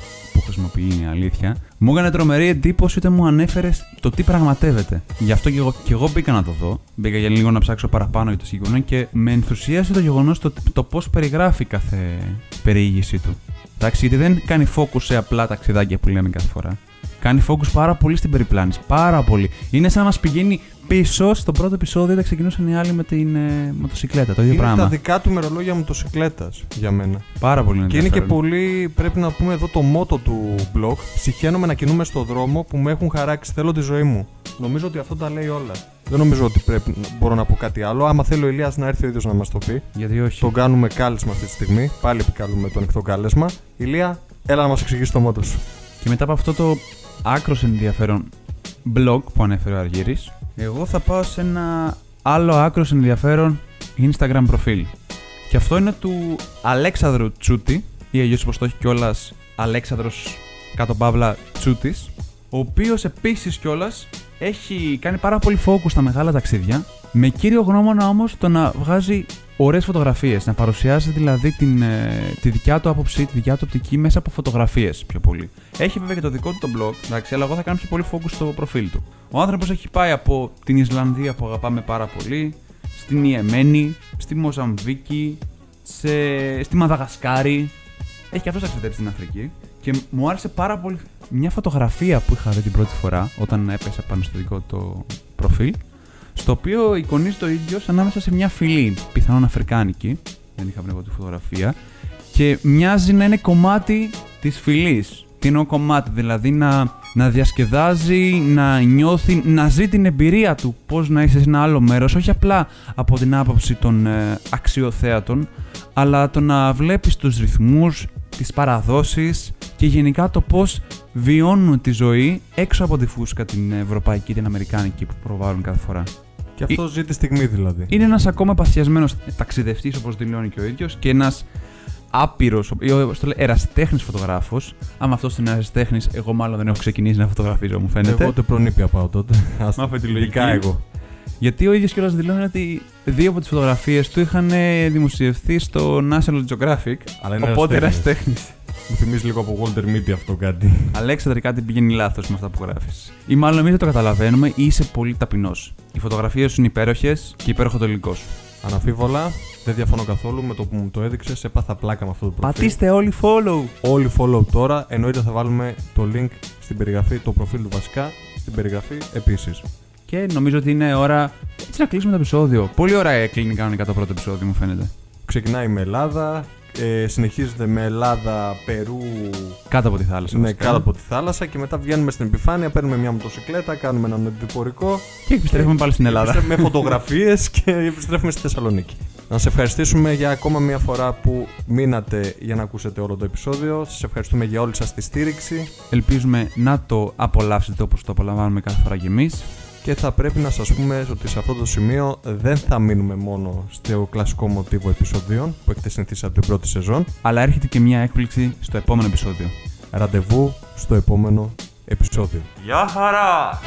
που χρησιμοποιεί η αλήθεια, μου έκανε τρομερή εντύπωση όταν μου ανέφερες το τι πραγματεύεται. Γι' αυτό και εγώ, και εγώ μπήκα να το δω. Μπήκα για λίγο να ψάξω παραπάνω για το συγκεκριμένο και με ενθουσίασε το γεγονός το, το πώς περιγράφει κάθε περιήγησή του. Εντάξει, γιατί δεν κάνει focus σε απλά ταξιδάκια που λέμε κάθε φορά. Κάνει focus πάρα πολύ στην περιπλάνηση. Πάρα πολύ. Είναι σαν να μας πηγαίνει πίσω στο πρώτο επεισόδιο όταν ξεκινούσαν οι άλλοι με την ε, μοτοσυκλέτα. Το ίδιο είναι πράγμα. τα δικά του μερολόγια μοτοσυκλέτας για μένα. Πάρα πολύ Και είναι και πολύ, πρέπει να πούμε εδώ το μότο του blog. Συχαίνομαι να κινούμε στο δρόμο που με έχουν χαράξει. Θέλω τη ζωή μου. Νομίζω ότι αυτό τα λέει όλα. Δεν νομίζω ότι πρέπει, μπορώ να πω κάτι άλλο. Άμα θέλει ο Ηλίας να έρθει ο ίδιος να μας το πει. Γιατί όχι. Τον κάνουμε κάλεσμα αυτή τη στιγμή. Πάλι επικαλούμε το ανοιχτό κάλεσμα. Ηλία, έλα να μας εξηγήσει το μότο σου. Και μετά από αυτό το άκρος ενδιαφέρον blog που ανέφερε ο Αργύρης, εγώ θα πάω σε ένα άλλο άκρος ενδιαφέρον Instagram προφίλ. Και αυτό είναι του Αλέξανδρου Τσούτη, ή αλλιώς όπως το έχει κιόλας Αλέξανδρος κάτω παύλα Τσούτης, ο οποίος επίσης κιόλας έχει κάνει πάρα πολύ focus στα μεγάλα ταξίδια, με κύριο γνώμονα όμως το να βγάζει ωραίες φωτογραφίες. Να παρουσιάζει δηλαδή την, ε, τη δικιά του άποψη, τη δικιά του οπτική μέσα από φωτογραφίες πιο πολύ. Έχει βέβαια και το δικό του το blog, εντάξει, αλλά εγώ θα κάνω πιο πολύ focus στο προφίλ του. Ο άνθρωπος έχει πάει από την Ισλανδία που αγαπάμε πάρα πολύ, στην Ιεμένη, στη Μοζαμβίκη, σε, στη Μαδαγασκάρη. Έχει και αυτός ταξιδέψει στην Αφρική. Και μου άρεσε πάρα πολύ μια φωτογραφία που είχα δει την πρώτη φορά όταν έπεσα πάνω στο δικό του προφίλ στο οποίο εικονίζει το ίδιο ανάμεσα σε μια φυλή, πιθανόν αφρικάνικη, δεν είχα βρει τη φωτογραφία, και μοιάζει να είναι κομμάτι της φυλής. Τι εννοώ κομμάτι, δηλαδή να, να διασκεδάζει, να νιώθει, να ζει την εμπειρία του πώς να είσαι σε ένα άλλο μέρος, όχι απλά από την άποψη των ε, αξιοθέατων, αλλά το να βλέπεις τους ρυθμούς, τις παραδόσεις και γενικά το πώς βιώνουν τη ζωή έξω από τη φούσκα την ευρωπαϊκή, την αμερικάνικη που προβάλλουν κάθε φορά. Και αυτό ζει τη στιγμή δηλαδή. Είναι ένας ακόμα παθιασμένος ταξιδευτής, όπως δηλώνει και ο ίδιος, και ένας άπειρος, ερασιτέχνης φωτογράφος. Άμα αυτός είναι ερασιτέχνης, εγώ μάλλον δεν έχω ξεκινήσει να φωτογραφίζω, μου φαίνεται. Εγώ ούτε προνήπια πάω τότε. [LAUGHS] Μάφε τη λογική. εγώ. Γιατί ο ίδιος κιόλας δηλώνει ότι δύο από τις φωτογραφίες του είχαν δημοσιευθεί στο National Geographic. Αλλά είναι οπότε ερασιτέχνης. Μου θυμίζει λίγο από Walter Mitty αυτό κάτι. Αλέξανδρε, κάτι πηγαίνει λάθος με αυτά που γράφεις. Ή μάλλον εμείς δεν το καταλαβαίνουμε ή είσαι πολύ ταπεινός. Οι φωτογραφίε σου είναι υπέροχες και υπέροχο το υλικό σου. Αναφίβολα, δεν διαφωνώ καθόλου με το που μου το έδειξες. Έπαθα πλάκα με αυτό το προφίλ. Πατήστε όλοι follow. Όλοι follow τώρα. Εννοείται θα βάλουμε το link στην περιγραφή, το προφίλ του βασικά, στην περιγραφή επίσης. Και νομίζω ότι είναι ώρα έτσι να κλείσουμε το επεισόδιο. Πολύ ώρα έκλεινε κανονικά το πρώτο επεισόδιο, μου φαίνεται. Ξεκινάει με Ελλάδα, ε, συνεχίζεται με Ελλάδα, Περού. Κάτω από τη θάλασσα. Ναι, κάτω από τη θάλασσα και μετά βγαίνουμε στην επιφάνεια, παίρνουμε μια μοτοσυκλέτα, κάνουμε έναν επιπορικό. Και επιστρέφουμε πάλι στην Ελλάδα. Με φωτογραφίες [LAUGHS] και επιστρέφουμε στη Θεσσαλονίκη. Να σε ευχαριστήσουμε για ακόμα μια φορά που μείνατε για να ακούσετε όλο το επεισόδιο. Σας ευχαριστούμε για όλη σας τη στήριξη. Ελπίζουμε να το απολαύσετε όπως το απολαμβάνουμε κάθε φορά κι εμείς. Και θα πρέπει να σας πούμε ότι σε αυτό το σημείο δεν θα μείνουμε μόνο στο κλασικό μοτίβο επεισοδίων που έχετε συνηθίσει από την πρώτη σεζόν. Αλλά έρχεται και μια έκπληξη στο επόμενο επεισόδιο. Ραντεβού στο επόμενο επεισόδιο. Γεια χαρά!